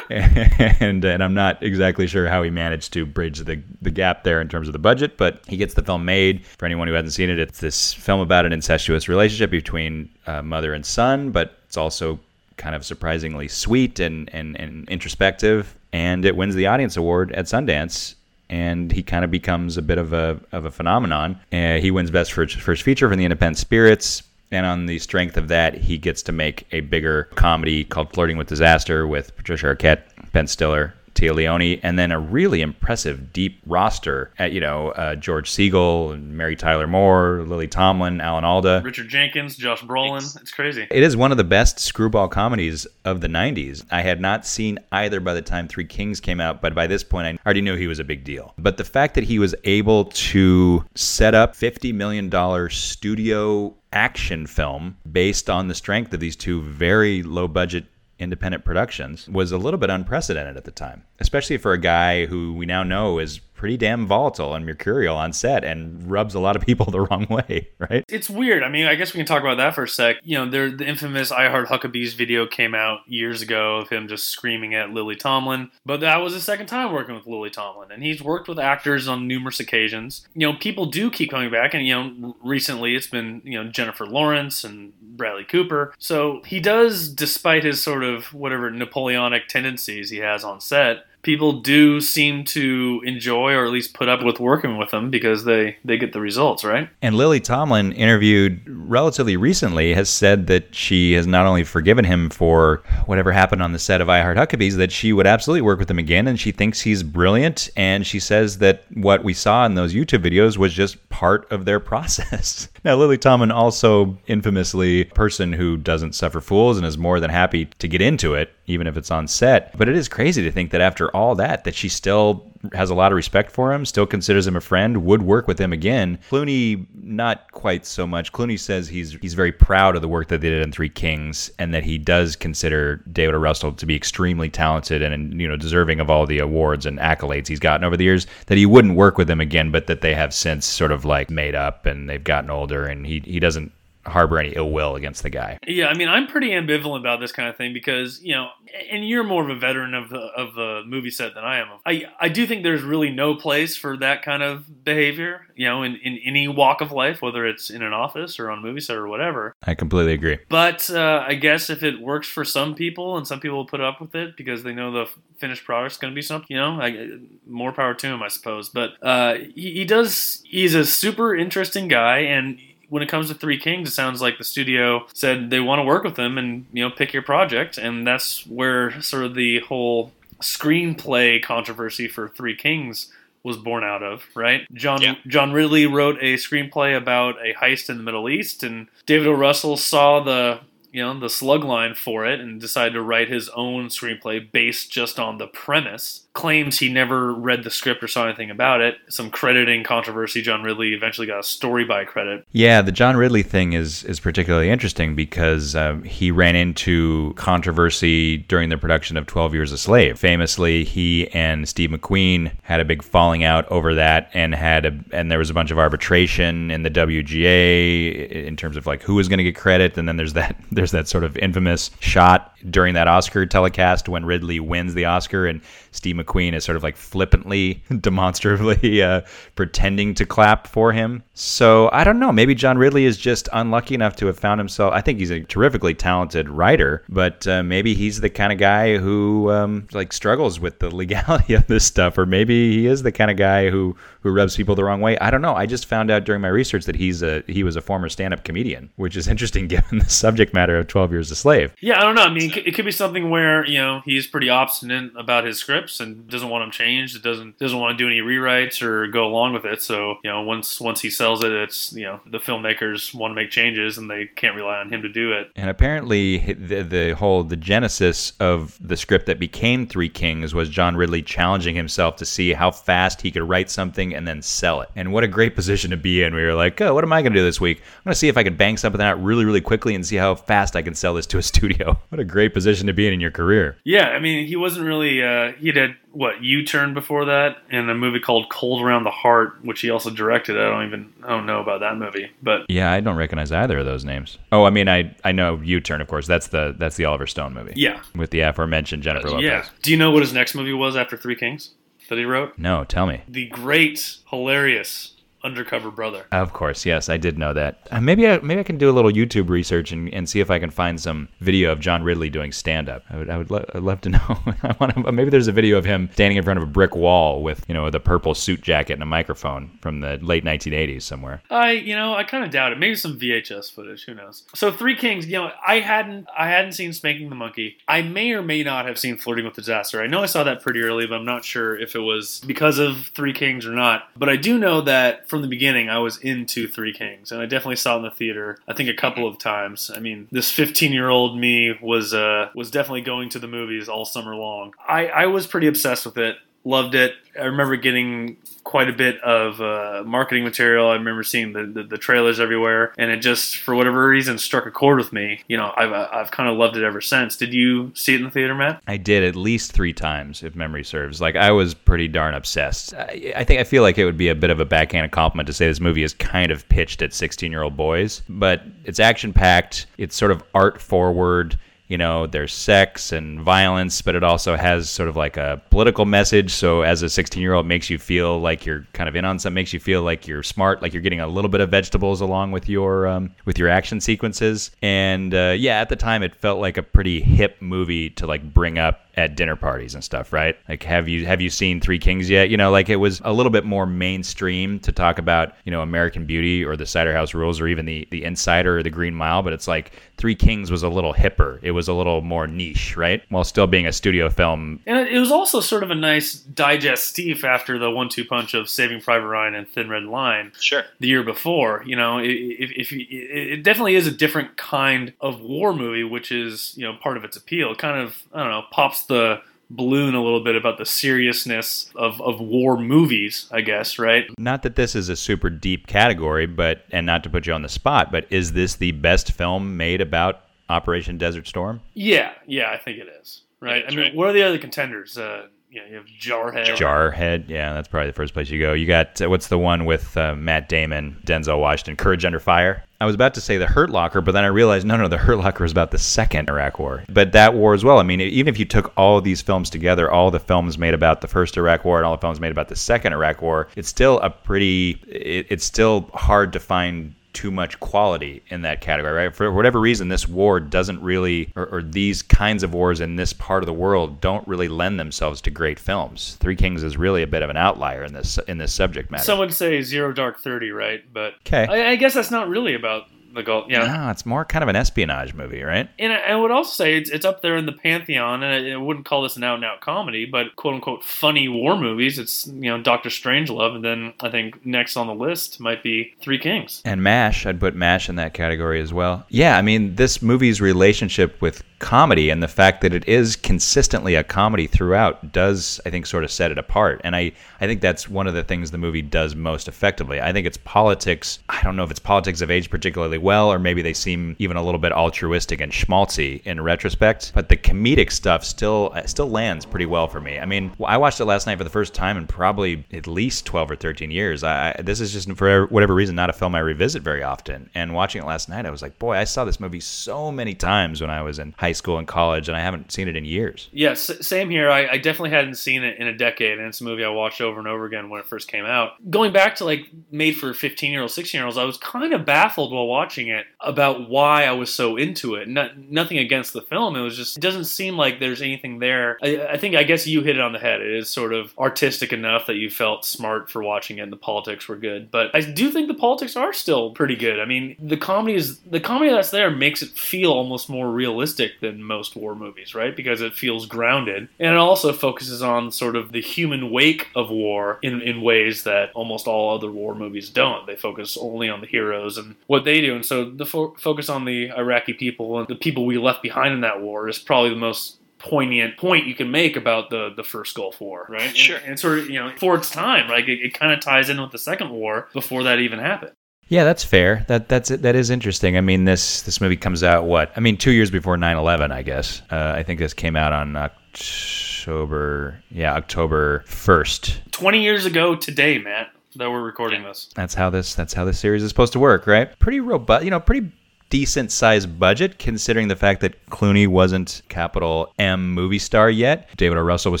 and and I'm not exactly sure how he managed to bridge the the gap there in terms of the budget, but he gets the film made. For anyone who hasn't seen it, it's this film about an incestuous relationship between uh, mother and son, but it's also kind of surprisingly sweet and, and, and introspective. And it wins the audience award at Sundance and he kind of becomes a bit of a of a phenomenon. Uh, he wins best first first feature from the Independent Spirits. And on the strength of that, he gets to make a bigger comedy called Flirting with Disaster with Patricia Arquette, Ben Stiller, Téa and then a really impressive deep roster at you know uh, George Segal, Mary Tyler Moore, Lily Tomlin, Alan Alda, Richard Jenkins, Josh Brolin. It's, it's, crazy. It is one of the best screwball comedies of the '90s. I had not seen either by the time Three Kings came out, but by this point I already knew he was a big deal. But the fact that he was able to set up fifty million dollar studio action film based on the strength of these two very low budget independent productions was a little bit unprecedented at the time, especially for a guy who we now know is pretty damn volatile and mercurial on set and rubs a lot of people the wrong way, right? It's weird. I mean, I guess we can talk about that for a sec. You know, there, the infamous I Heart Huckabees video came out years ago of him just screaming at Lily Tomlin, but that was his second time working with Lily Tomlin, and he's worked with actors on numerous occasions. You know, people do keep coming back, and you know, recently it's been you know Jennifer Lawrence and Bradley Cooper. So he does, despite his sort of whatever Napoleonic tendencies he has on set, people do seem to enjoy or at least put up with working with them because they they get the results right? And lily tomlin interviewed relatively recently has said that she has not only forgiven him for whatever happened on the set of i heart huckabees that she would absolutely work with him again and she thinks he's brilliant and she says that what we saw in those youtube videos was just part of their process. Now lily tomlin also infamously person who doesn't suffer fools and is more than happy to get into it even if it's on set. But it is crazy to think that after all that, that she still has a lot of respect for him, still considers him a friend, would work with him again. Clooney, not quite so much. Clooney says he's he's very proud of the work that they did in Three Kings, and that he does consider David o. Russell to be extremely talented and you know deserving of all the awards and accolades he's gotten over the years. That he wouldn't work with him again, but that they have since sort of like made up and they've gotten older, and he he doesn't harbor any ill will against the guy. Yeah, I mean, I'm pretty ambivalent about this kind of thing because you know, and you're more of a veteran of the of the movie set than I am. I I do think there's really no place for that kind of behavior, you know, in in any walk of life, whether it's in an office or on a movie set or whatever. I completely agree. But uh, I guess if it works for some people and some people put up with it because they know the finished product's going to be something, you know, I, more power to him, I suppose. But uh, he, he does. He's a super interesting guy and when it comes to Three Kings, it sounds like the studio said they want to work with them and you know pick your project, and that's where sort of the whole screenplay controversy for Three Kings was born out of, right? John yeah. John Ridley wrote a screenplay about a heist in the Middle East, and David O. Russell saw the you know, the slug line for it and decided to write his own screenplay based just on the premise. Claims he never read the script or saw anything about it. Some crediting controversy. John Ridley eventually got a story by credit. Yeah, the John Ridley thing is is particularly interesting because um, he ran into controversy during the production of Twelve Years a Slave. Famously, he and Steve McQueen had a big falling out over that, and had a and there was a bunch of arbitration in the WGA in terms of like who was going to get credit, and then there's that there's that sort of infamous shot during that Oscar telecast when Ridley wins the Oscar and Steve McQueen is sort of like flippantly, demonstratively uh, pretending to clap for him. So I don't know. Maybe John Ridley is just unlucky enough to have found himself. I think he's a terrifically talented writer, but uh, maybe he's the kind of guy who um, like struggles with the legality of this stuff, or maybe he is the kind of guy who who rubs people the wrong way. I don't know. I just found out during my research that he's a he was a former stand-up comedian, which is interesting given the subject matter of Twelve Years a Slave. Yeah, I don't know. I mean, it could be something where you know he's pretty obstinate about his scripts and doesn't want them changed. It doesn't doesn't want to do any rewrites or go along with it. So you know, once once he sells it, it's you know the filmmakers want to make changes and they can't rely on him to do it. And apparently, the the whole the genesis of the script that became Three Kings was John Ridley challenging himself to see how fast he could write something and then sell it. And what a great position to be in. We were like, oh, what am I going to do this week? I'm going to see if I can bang something out really, really quickly and see how fast I can sell this to a studio. What a great position to be in in your career. Yeah, I mean, he wasn't really. Uh, he did what U Turn before that, and a movie called Cold Around the Heart, which he also directed. I don't even I don't know about that movie, but yeah, I don't recognize either of those names. Oh, I mean, I I know U Turn, of course. That's the that's the Oliver Stone movie. Yeah, with the aforementioned Jennifer Lopez. Yeah. Do you know what his next movie was after Three Kings that he wrote? No, tell me. The great, hilarious undercover brother. Of course, yes, I did know that. Uh, maybe I maybe I can do a little YouTube research and, and see if I can find some video of John Ridley doing stand up. I would I would lo- I'd love to know. I want to, maybe there's a video of him standing in front of a brick wall with you know the purple suit jacket and a microphone from the late 1980s somewhere. I you know I kind of doubt it. Maybe some VHS footage. Who knows? So Three Kings. You know I hadn't I hadn't seen Spanking the Monkey. I may or may not have seen Flirting with Disaster. I know I saw that pretty early, but I'm not sure if it was because of Three Kings or not. But I do know that from the beginning I was into Three Kings, and I definitely saw it in the theater. I think a couple of times. I mean, this 15 year old me was uh, was definitely going to the movies all summer long. I, I was pretty obsessed with it. Loved it. I remember getting quite a bit of uh, marketing material. I remember seeing the, the, the, trailers everywhere, and it just, for whatever reason, struck a chord with me. You know, I've, I've kind of loved it ever since. Did you see it in the theater, Matt? I did at least three times, if memory serves. Like, I was pretty darn obsessed. I, I think I feel like it would be a bit of a backhanded compliment to say this movie is kind of pitched at 16 year old boys, but it's action packed, it's sort of art forward you know, there's sex and violence, but it also has sort of like a political message. So as a 16 year old, makes you feel like you're kind of in on something, makes you feel like you're smart, like you're getting a little bit of vegetables along with your um, with your action sequences. And uh, yeah, at the time, it felt like a pretty hip movie to like bring up at dinner parties and stuff, right? Like, have you have you seen Three Kings yet? You know, like it was a little bit more mainstream to talk about, you know, American Beauty or The Cider House Rules or even the the Insider or The Green Mile, but it's like Three Kings was a little hipper. It was a little more niche, right? While still being a studio film. And it was also sort of a nice digestif after the one-two punch of Saving Private Ryan and Thin Red Line. Sure. The year before, you know, if, if you, it definitely is a different kind of war movie, which is you know part of its appeal. It kind of I don't know pops the balloon a little bit about the seriousness of, of war movies, I guess, right? Not that this is a super deep category, but and not to put you on the spot, but is this the best film made about Operation Desert Storm? Yeah, yeah, I think it is. Right. Yeah, I mean, right. what are the other contenders? Uh, know, you have Jarhead. Jarhead, yeah, that's probably the first place you go. You got uh, what's the one with uh, Matt Damon, Denzel Washington, Courage Under Fire. I was about to say the Hurt Locker, but then I realized no, no, the Hurt Locker is about the second Iraq War. But that war as well. I mean, even if you took all these films together, all the films made about the first Iraq War and all the films made about the second Iraq War, it's still a pretty. It, it's still hard to find too much quality in that category, right? For whatever reason, this war doesn't really, or, or, these kinds of wars in this part of the world don't really lend themselves to great films. Three Kings is really a bit of an outlier in this in this subject matter. Some would say Zero Dark Thirty, right? But okay, I, I guess that's not really about The gold, yeah. No, it's more kind of an espionage movie, right? And I, I would also say it's, it's up there in the pantheon, and I, I wouldn't call this an out and out comedy, but quote unquote funny war movies. It's you know Doctor Strangelove, and then I think next on the list might be Three Kings. And MASH, I'd put MASH in that category as well. Yeah, I mean, this movie's relationship with comedy and the fact that it is consistently a comedy throughout does, I think, sort of set it apart. And I, I think that's one of the things the movie does most effectively. I think its politics, I don't know if its politics of age particularly well, or maybe they seem even a little bit altruistic and schmaltzy in retrospect, but the comedic stuff still uh, still lands pretty well for me. I mean, I watched it last night for the first time in probably at least 12 or 13 years. I, this is just, for whatever reason, not a film I revisit very often. And watching it last night, I was like, boy, I saw this movie so many times when I was in high school and college, and I haven't seen it in years. Yes, same here. I, I, definitely hadn't seen it in a decade, and it's a movie I watched over and over again when it first came out. Going back to like made for 15 year olds, 16 year olds, I was kind of baffled while watching it about why I was so into it. Not, nothing against the film, it was just, it doesn't seem like there's anything there. I, I think, I guess you hit it on the head. It is sort of artistic enough that you felt smart for watching it, and the politics were good. But I do think the politics are still pretty good. I mean, the comedy is, the comedy that's there makes it feel almost more realistic than most war movies, right? Because it feels grounded. And it also focuses on sort of the human wake of war in, in ways that almost all other war movies don't. They focus only on the heroes and what they do. And so the fo- focus on the Iraqi people and the people we left behind in that war is probably the most poignant point you can make about the the first Gulf War, right? Sure. And, and sort of, you know, for its time, like it, it kind of ties in with the second war before that even happened. Yeah, that's fair. That that's that is interesting. I mean, this this movie comes out what? I mean, two years before 9-11, I guess. Uh, I think this came out on October. Yeah, October first. Twenty years ago today, Matt. That we're recording this. That's how this. That's how this series is supposed to work, right? Pretty robust. You know, pretty decent sized budget considering the fact that Clooney wasn't capital M movie star yet. David O. Russell was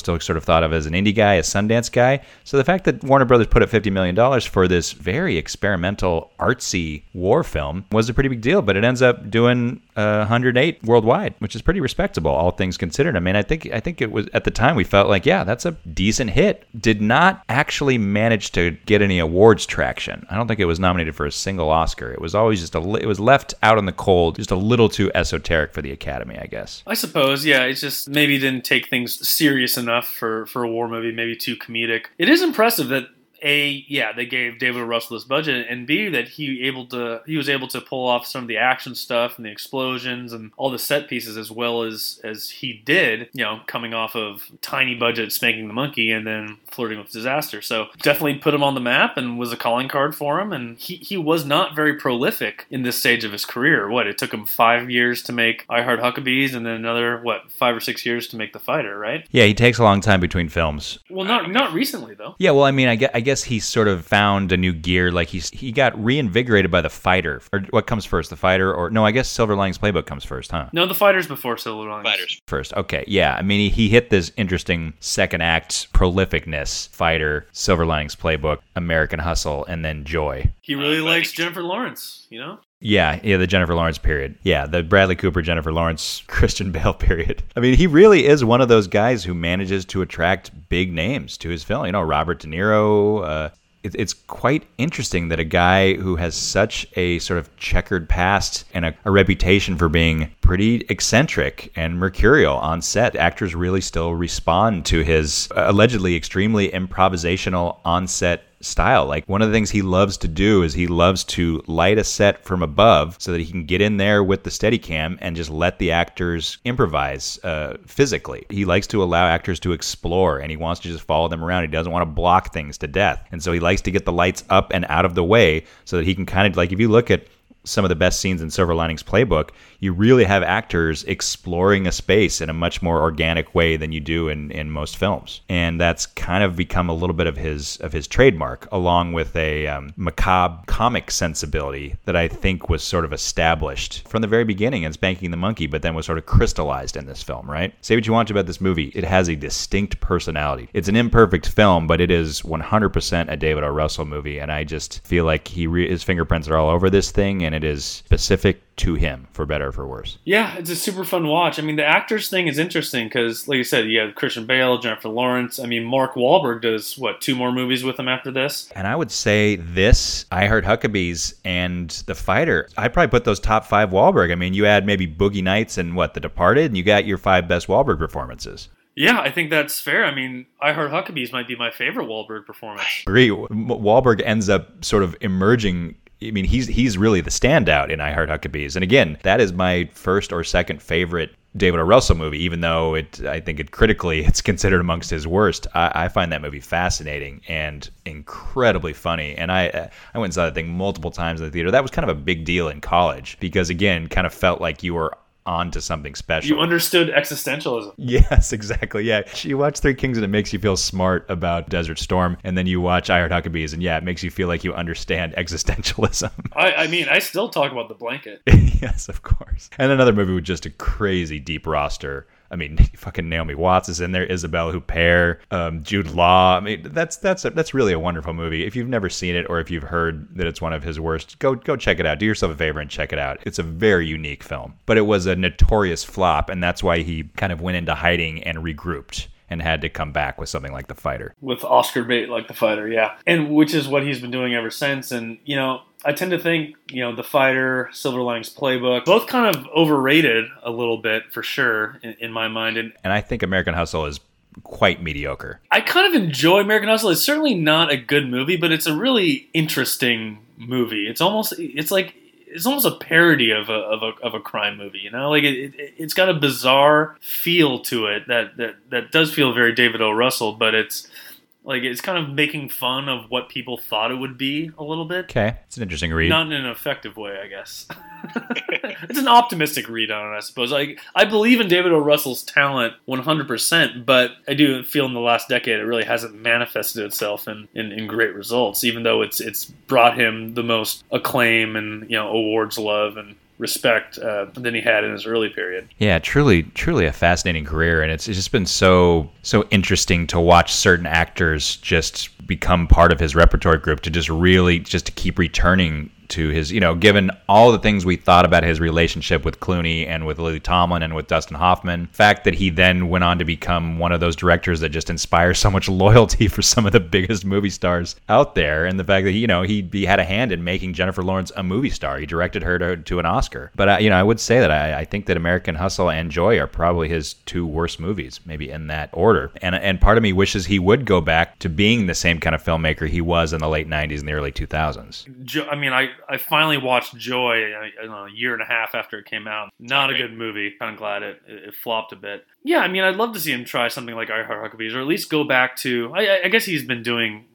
still sort of thought of as an indie guy, a Sundance guy. So the fact that Warner Brothers put up $50 million for this very experimental, artsy war film was a pretty big deal, but it ends up doing uh, 108 worldwide, which is pretty respectable, all things considered. I mean, I think I think it was at the time we felt like, yeah, that's a decent hit. Did not actually manage to get any awards traction. I don't think it was nominated for a single Oscar. It was always just a it was left out the cold, just a little too esoteric for the Academy, I guess. I suppose, yeah. It's just maybe didn't take things serious enough for for a war movie, maybe too comedic. It is impressive that a yeah they gave David. Russell this budget, and b that he able to he was able to pull off some of the action stuff and the explosions and all the set pieces as well as as he did. You know, coming off of tiny budget spanking the monkey and then flirting with disaster. So definitely put him on the map and was a calling card for him. And he he was not very prolific in this stage of his career. What it took him five years to make I Heart Huckabees, and then another what five or six years to make The Fighter, right? Yeah, he takes a long time between films. Well, not not recently though. Yeah, well, I mean, I guess, I guess he sort of found a new gear. Like he's he got reinvigorated by the fighter. Or what comes first, the fighter, or no? I guess Silver Linings Playbook comes first, huh? No, the fighter's before Silver Linings. Fighters. First, okay, yeah. I mean, he, he hit this interesting second act prolificness: fighter, Silver Linings Playbook, American Hustle, and then Joy. He really uh, likes Jennifer Lawrence, you know. Yeah, yeah, the Jennifer Lawrence period. Yeah, the Bradley Cooper, Jennifer Lawrence, Christian Bale period. I mean, he really is one of those guys who manages to attract big names to his film. You know, Robert De Niro. Uh, it, it's quite interesting that a guy who has such a sort of checkered past and a, a reputation for being pretty eccentric and mercurial on set, actors really still respond to his uh, allegedly extremely improvisational on set style. Like one of the things he loves to do is he loves to light a set from above so that he can get in there with the Steadicam and just let the actors improvise uh, physically. He likes to allow actors to explore and he wants to just follow them around. He doesn't want to block things to death. And so he likes to get the lights up and out of the way so that he can kind of like if you look at some of the best scenes in Silver Linings Playbook, you really have actors exploring a space in a much more organic way than you do in, in most films, and that's kind of become a little bit of his of his trademark, along with a um, macabre comic sensibility that I think was sort of established from the very beginning in Spanking the Monkey, but then was sort of crystallized in this film. Right? Say what you want about this movie, it has a distinct personality. It's an imperfect film, but it is 100% a David O. Russell movie, and I just feel like he re- his fingerprints are all over this thing and and it is specific to him, for better or for worse. Yeah, it's a super fun watch. I mean, the actors thing is interesting because, like you said, you have Christian Bale, Jennifer Lawrence. I mean, Mark Wahlberg does what two more movies with him after this. And I would say this, I Heart Huckabees, and The Fighter. I'd probably put those top five Wahlberg. I mean, you add maybe Boogie Nights and what The Departed, and you got your five best Wahlberg performances. Yeah, I think that's fair. I mean, I Heart Huckabees might be my favorite Wahlberg performance. Agree. Wahlberg ends up sort of emerging I mean, he's he's really the standout in I Heart Huckabees. And again, that is my first or second favorite David O. Russell movie, even though it I think it critically it's considered amongst his worst. I, I, find that movie fascinating and incredibly funny. And I I went and saw that thing multiple times in the theater. That was kind of a big deal in college because again, kind of felt like you were onto something special. You understood existentialism. Yes, exactly. Yeah. You watch Three Kings and it makes you feel smart about Desert Storm. And then you watch I Heart Huckabees and yeah, it makes you feel like you understand existentialism. I, I mean, I still talk about the blanket. yes, of course. And another movie with just a crazy deep roster I mean, fucking Naomi Watts is in there, Isabelle Huppert, um, Jude Law. I mean, that's that's a, that's really a wonderful movie. If you've never seen it or if you've heard that it's one of his worst, go go check it out. Do yourself a favor and check it out. It's a very unique film, but it was a notorious flop, and that's why he kind of went into hiding and regrouped and had to come back with something like The Fighter. With Oscar bait like The Fighter, yeah. And which is what he's been doing ever since. And, you know, I tend to think, you know, The Fighter, Silver Linings Playbook, both kind of overrated a little bit for sure in, in my mind. And, and I think American Hustle is quite mediocre. I kind of enjoy American Hustle. It's certainly not a good movie, but it's a really interesting movie. It's almost, it's like, it's almost a parody of a, of a, of a crime movie, you know. Like it, it, has got a bizarre feel to it that, that that does feel very David O. Russell, but it's like it's kind of making fun of what people thought it would be a little bit. Okay, it's an interesting read. Not in an effective way, I guess. it's an optimistic read on it, I suppose. Like I believe in David O. Russell's talent 100%, but I do feel in the last decade it really hasn't manifested itself in, in, in great results. Even though it's it's brought him the most acclaim and you know awards love and respect uh, than he had in his early period. Yeah, truly, truly a fascinating career, and it's, it's just been so so interesting to watch certain actors just become part of his repertoire group to just really just to keep returning to his, you know, given all the things we thought about his relationship with Clooney and with Lily Tomlin and with Dustin Hoffman, the fact that he then went on to become one of those directors that just inspires so much loyalty for some of the biggest movie stars out there, and the fact that you know he, he had a hand in making Jennifer Lawrence a movie star, he directed her to, to an Oscar. But uh, you know, I would say that I, I think that American Hustle and Joy are probably his two worst movies, maybe in that order. And and part of me wishes he would go back to being the same kind of filmmaker he was in the late '90s and the early 2000s. I mean, I I finally watched Joy uh, know, a year and a half after it came out. Not a good movie. Kind of glad it, it flopped a bit. Yeah, I mean, I'd love to see him try something like I Heart Huckabees, or at least go back to. I, I guess he's been doing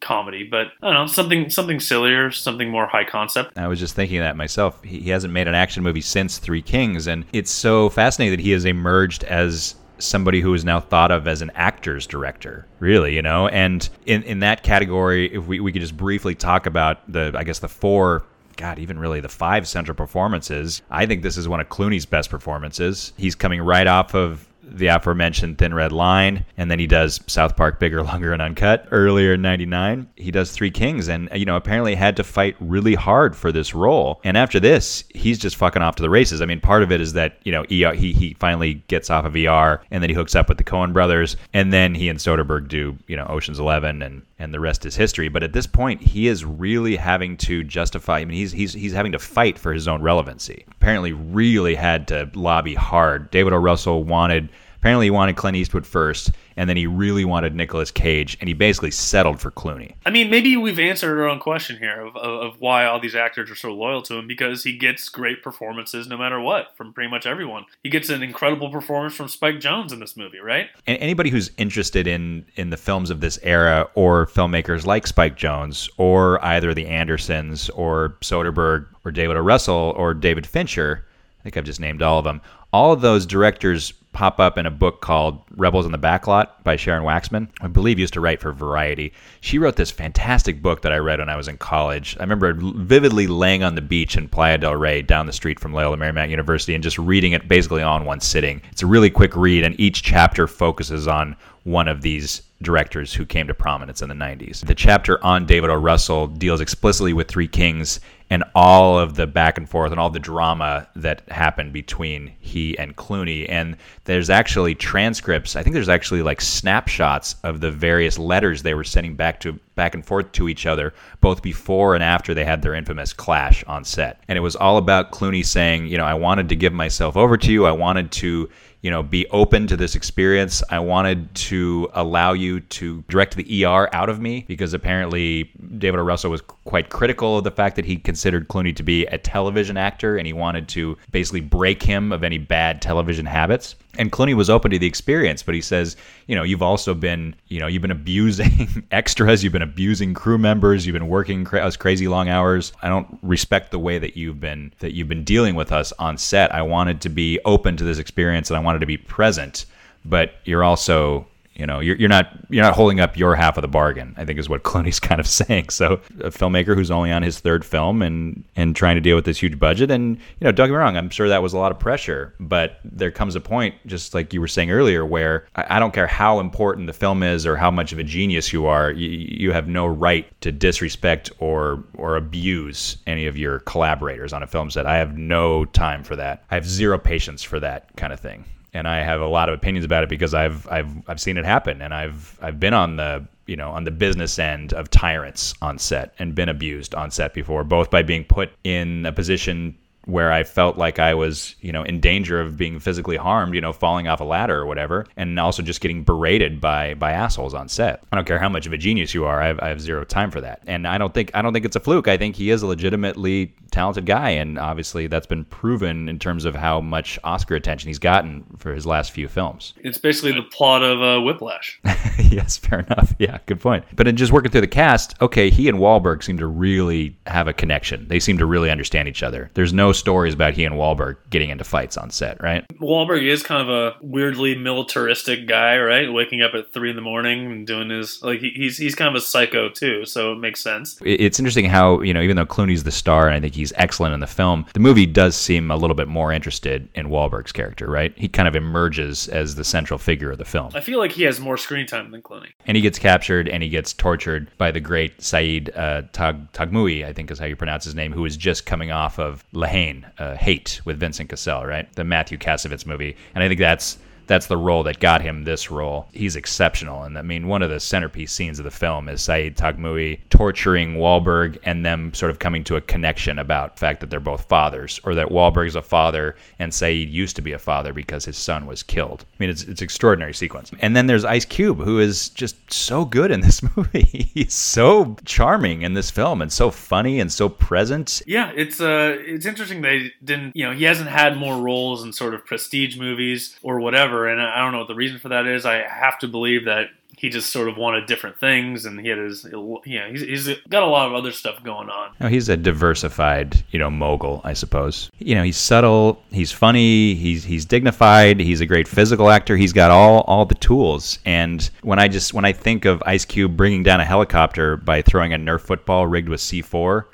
comedy, but I don't know something something sillier, something more high concept. I was just thinking that myself. He, he hasn't made an action movie since Three Kings, and it's so fascinating that he has emerged as somebody who is now thought of as an actor's director, really, you know? And in, in that category, if we, we could just briefly talk about the, I guess, the four God, even really the five central performances. I think this is one of Clooney's best performances. He's coming right off of the aforementioned Thin Red Line, and then he does South Park Bigger, Longer, and Uncut earlier in '99. He does Three Kings, and you know apparently had to fight really hard for this role. And after this, he's just fucking off to the races. I mean, part of it is that you know he he finally gets off of ER, and then he hooks up with the Coen Brothers, and then he and Soderbergh do you know Ocean's Eleven, and and the rest is history. But at this point, he is really having to justify. I mean, he's he's he's having to fight for his own relevancy. Apparently, really had to lobby hard. David O. Russell wanted Apparently, he wanted Clint Eastwood first, and then he really wanted Nicolas Cage, and he basically settled for Clooney. I mean, maybe we've answered our own question here of, of, of, why all these actors are so loyal to him because he gets great performances no matter what from pretty much everyone. He gets an incredible performance from Spike Jonze in this movie, right? And anybody who's interested in in the films of this era or filmmakers like Spike Jonze or either the Andersons or Soderbergh or David O. Russell or David Fincher, I think I've just named all of them. All of those directors pop up in a book called Rebels on the Backlot by Sharon Waxman. I believe used to write for Variety. She wrote this fantastic book that I read when I was in college. I remember vividly laying on the beach in Playa del Rey down the street from Loyola Marymount University and just reading it basically on one sitting. It's a really quick read and each chapter focuses on one of these directors who came to prominence in the 90s. The chapter on David O. Russell deals explicitly with Three Kings and all of the back and forth and all the drama that happened between he and Clooney. And there's actually transcripts. I think there's actually like snapshots of the various letters they were sending back to back and forth to each other, both before and after they had their infamous clash on set. And it was all about Clooney saying, you know, I wanted to give myself over to you. I wanted to you know, be open to this experience. I wanted to allow you to direct the ER out of me because apparently David O. Russell was quite critical of the fact that he considered Clooney to be a television actor and he wanted to basically break him of any bad television habits. And Clooney was open to the experience, but he says, you know, you've also been, you know, you've been abusing extras, you've been abusing crew members, you've been working cra- us crazy long hours. I don't respect the way that you've been that you've been dealing with us on set. I wanted to be open to this experience and I wanted to be present, but you're also you know, you're, you're not you're not holding up your half of the bargain. I think is what Clooney's kind of saying. So a filmmaker who's only on his third film and and trying to deal with this huge budget, and you know, don't get me wrong, I'm sure that was a lot of pressure. But there comes a point, just like you were saying earlier, where I, I don't care how important the film is or how much of a genius you are, you, you have no right to disrespect or or abuse any of your collaborators on a film set. I have no time for that. I have zero patience for that kind of thing and I have a lot of opinions about it because I've I've I've seen it happen, and I've I've been on the you know on the business end of tyrants on set and been abused on set before, both by being put in a position where I felt like I was, you know, in danger of being physically harmed, you know, falling off a ladder or whatever, and also just getting berated by by assholes on set. I don't care how much of a genius you are, I have, I have zero time for that. And I don't think I don't think it's a fluke. I think he is a legitimately talented guy, and obviously that's been proven in terms of how much Oscar attention he's gotten for his last few films. It's basically the plot of uh, Whiplash. yes, fair enough. Yeah, good point. But in just working through the cast, okay, he and Wahlberg seem to really have a connection. They seem to really understand each other. There's no stories about he and Wahlberg getting into fights on set, right? Wahlberg is kind of a weirdly militaristic guy, right? Waking up at three in the morning and doing his like he, he's he's kind of a psycho too, so it makes sense. It's interesting how you know even though Clooney's the star and I think he's excellent in the film, the movie does seem a little bit more interested in Wahlberg's character, right? He kind of emerges as the central figure of the film. I feel like he has more screen time than Clooney. And he gets captured and he gets tortured by the great Saeed uh, Tag Taghmaoui, I think is how you pronounce his name, who is just coming off of La Haine, uh, Hate with Vincent Cassel, right? The Mathieu Kassovitz movie. And I think that's that's the role that got him this role. He's exceptional. And I mean, one of the centerpiece scenes of the film is Saeed Taghmaoui torturing Wahlberg and them sort of coming to a connection about the fact that they're both fathers, or that Wahlberg is a father and Saeed used to be a father because his son was killed. I mean, it's it's extraordinary sequence. And then there's Ice Cube, who is just so good in this movie. He's so charming in this film and so funny and so present. Yeah, it's uh it's interesting they didn't you know, he hasn't had more roles in sort of prestige movies or whatever and I don't know what the reason for that is. I have to believe that he just sort of wanted different things, and he had his, you know, he's, he's got a lot of other stuff going on. No, he's a diversified, you know, mogul, I suppose. You know, he's subtle, he's funny, he's he's dignified, he's a great physical actor. He's got all all the tools. And when I just when I think of Ice Cube bringing down a helicopter by throwing a Nerf football rigged with C4,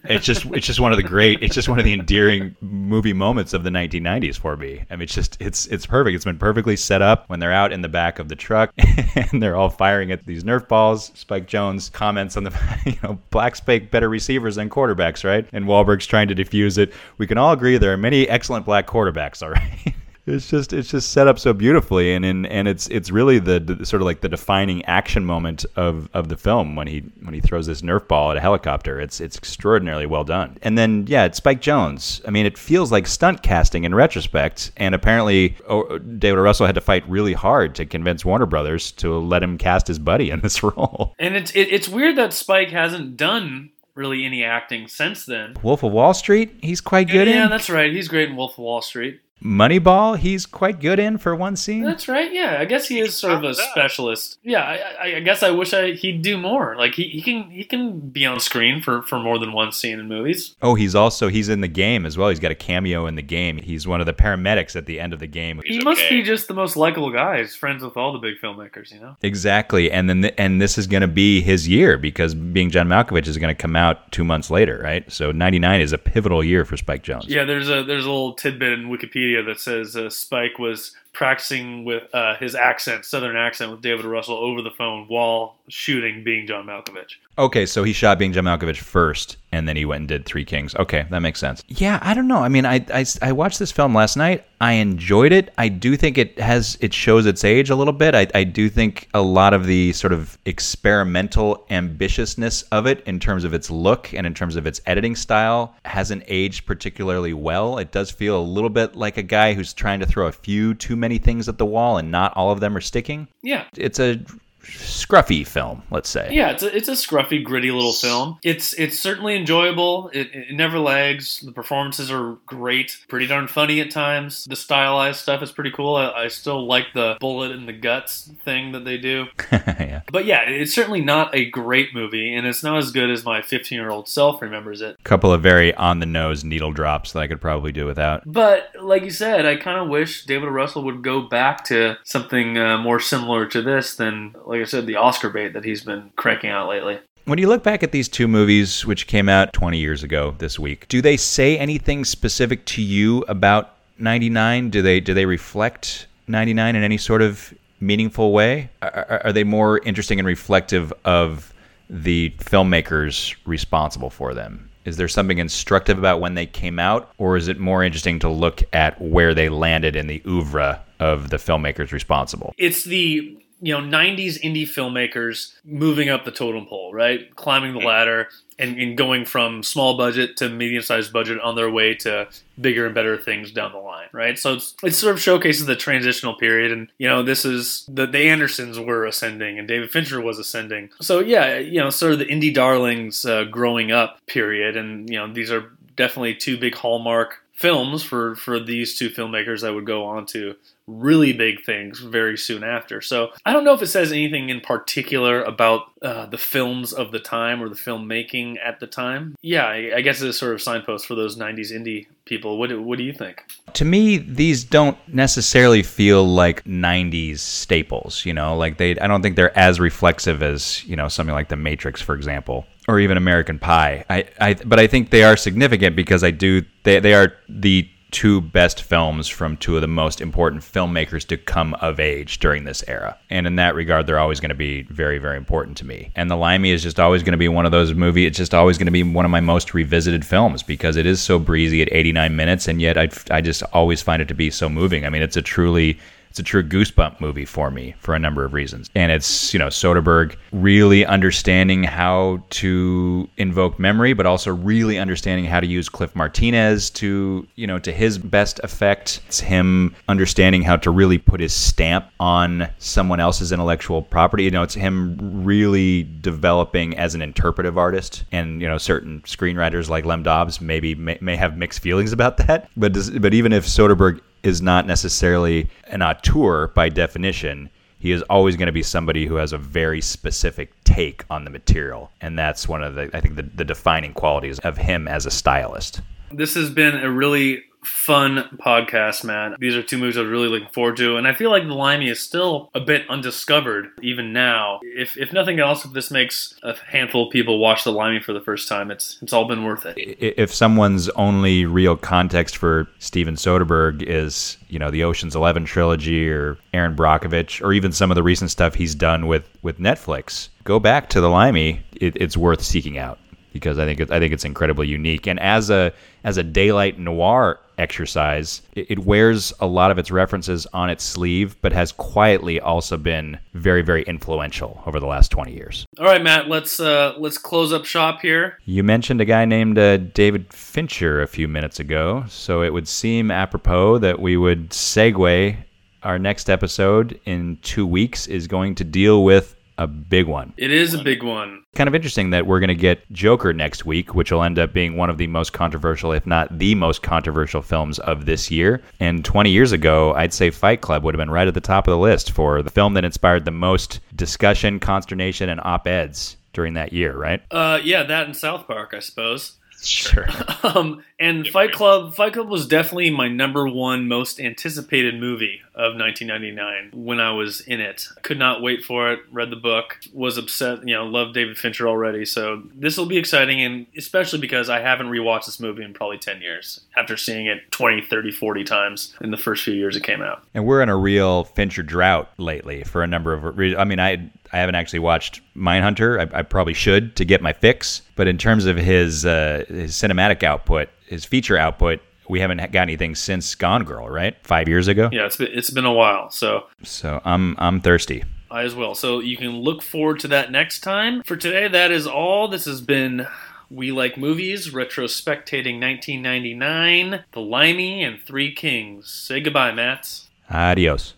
it's just it's just one of the great, it's just one of the endearing movie moments of the 1990s for me. I mean, it's just it's it's perfect. It's been perfectly set up when they're out in the back of the truck. and they're all firing at these Nerf balls. Spike Jonze comments on the, you know, blacks make better receivers than quarterbacks, right? And Wahlberg's trying to defuse it. We can all agree there are many excellent black quarterbacks, all right? it's just it's just set up so beautifully and in, and it's it's really the, the, sort of like the defining action moment of, of the film when he when he throws this nerf ball at a helicopter it's it's extraordinarily well done and then yeah it's Spike Jonze I mean it feels like stunt casting in retrospect and apparently oh, David o. Russell had to fight really hard to convince Warner Brothers to let him cast his buddy in this role and it's it, it's weird that Spike hasn't done really any acting since then. Wolf of Wall Street, he's quite good yeah, in. Yeah, that's right. He's great in Wolf of Wall Street. Moneyball, he's quite good in for one scene. That's right. Yeah, I guess he is sort of a specialist. Yeah, I, I, guess I wish I, he'd do more. Like he, he can he can be on screen for, for more than one scene in movies. Oh, he's also he's in the game as well. He's got a cameo in the game. He's one of the paramedics at the end of the game. He must okay. be just the most likable guy. He's friends with all the big filmmakers, you know. Exactly, and then the, and this is going to be his year because being John Malkovich is going to come out two months later, right? So '99 is a pivotal year for Spike Jonze. Yeah, there's a there's a little tidbit in Wikipedia that says. Uh, Spike was practicing with uh, his accent, Southern accent, with David Russell over the phone while shooting Being John Malkovich. Okay, so he shot Being John Malkovich first, and then he went and did Three Kings. Okay, that makes sense. Yeah, I don't know. I mean, I, I, I watched this film last night. I enjoyed it. I do think it has it shows its age a little bit. I, I do think a lot of the sort of experimental ambitiousness of it in terms of its look and in terms of its editing style hasn't aged particularly well. It does feel a little bit like a guy who's trying to throw a few too many things at the wall and not all of them are sticking. Yeah. It's a scruffy film, let's say. Yeah, it's a, it's a scruffy, gritty little film. It's it's certainly enjoyable. It, it never lags. The performances are great, pretty darn funny at times. The stylized stuff is pretty cool. I, I still like the bullet in the guts thing that they do. yeah. But yeah, it's certainly not a great movie, and it's not as good as my 15 year old self remembers it. A couple of very on the nose needle drops that I could probably do without. But like you said, I kind of wish David Russell would go back to something uh, more similar to this than, like I said, the Oscar bait that he's been cranking out lately. When you look back at these two movies, which came out 20 years ago this week, do they say anything specific to you about 99? Do they do they reflect 99 in any sort of meaningful way? Are, are they more interesting and reflective of the filmmakers responsible for them? Is there something instructive about when they came out, or is it more interesting to look at where they landed in the oeuvre of the filmmakers responsible? It's the you know 90s indie filmmakers moving up the totem pole right? Climbing the ladder and, and going from small budget to medium sized budget on their way to bigger and better things down the line right? So it's, it sort of showcases the transitional period and you know this is the, the andersons were ascending and david fincher was ascending. So yeah you know sort of the indie darlings uh, growing up period and you know these are definitely two big hallmark films for for these two filmmakers that would go on to really big things very soon after. So I don't know if it says anything in particular about uh, the films of the time or the filmmaking at the time. Yeah, I, I guess it's sort of signpost for those '90s indie people. What what do you think? To me, these don't necessarily feel like '90s staples. You know, like they. I don't think they're as reflexive as you know something like The Matrix, for example. Or even American Pie. I, I, but I think they are significant because I do. They, they are the two best films from two of the most important filmmakers to come of age during this era. And in that regard, they're always going to be very, very important to me. And The Limey is just always going to be one of those movies. It's just always going to be one of my most revisited films because it is so breezy at 89 minutes, and yet I, I just always find it to be so moving. I mean, it's a truly it's a true goosebump movie for me for a number of reasons. And it's, you know, Soderbergh really understanding how to invoke memory, but also really understanding how to use Cliff Martinez to, you know, to his best effect. It's him understanding how to really put his stamp on someone else's intellectual property. You know, it's him really developing as an interpretive artist. And, you know, certain screenwriters like Lem Dobbs maybe may, may have mixed feelings about that. But, does, but even if Soderbergh is not necessarily an auteur by definition. He is always going to be somebody who has a very specific take on the material. And that's one of the, I think, the, the defining qualities of him as a stylist. This has been a really fun podcast, Matt. These are two movies I was really looking forward to, and I feel like The Limey is still a bit undiscovered even now. If if nothing else, if this makes a handful of people watch The Limey for the first time, it's it's all been worth it. If someone's only real context for Steven Soderbergh is you know the Ocean's Eleven trilogy or Erin Brockovich or even some of the recent stuff he's done with with Netflix, go back to The Limey. It, it's worth seeking out because I think it, I think it's incredibly unique. And as a as a daylight noir exercise, it, it, wears a lot of its references on its sleeve, but has quietly also been very very influential over the last twenty years. All right, Matt, let's uh, let's close up shop here. You mentioned a guy named uh, David Fincher a few minutes ago, so it would seem apropos that we would segue. Our next episode in two weeks is going to deal with a big one. It is a big one. Kind of interesting that we're going to get Joker next week, which will end up being one of the most controversial, if not the most controversial films of this year. And 20 years ago, I'd say Fight Club would have been right at the top of the list for the film that inspired the most discussion, consternation, and op eds during that year, right? Uh, yeah, that and South Park, I suppose. Sure. Um, and Fight Club, Fight Club was definitely my number one most anticipated movie of 1999 when I was in it. Could not wait for it. Read the book. Was upset. You know, loved David Fincher already. So this will be exciting, and especially because I haven't rewatched this movie in probably 10 years after seeing it 20, 30, 40 times in the first few years it came out. And we're in a real Fincher drought lately for a number of reasons. I mean, I I haven't actually watched Mindhunter. I, I probably should to get my fix. But in terms of his uh, his cinematic output, his feature output, we haven't got anything since Gone Girl, right? Five years ago. Yeah, it's been it's been a while. So So I'm I'm thirsty. I as well. So you can look forward to that next time. For today, that is all. This has been We Like Movies, retrospectating 1999, The Limey, and Three Kings. Say goodbye, Mats. Adios.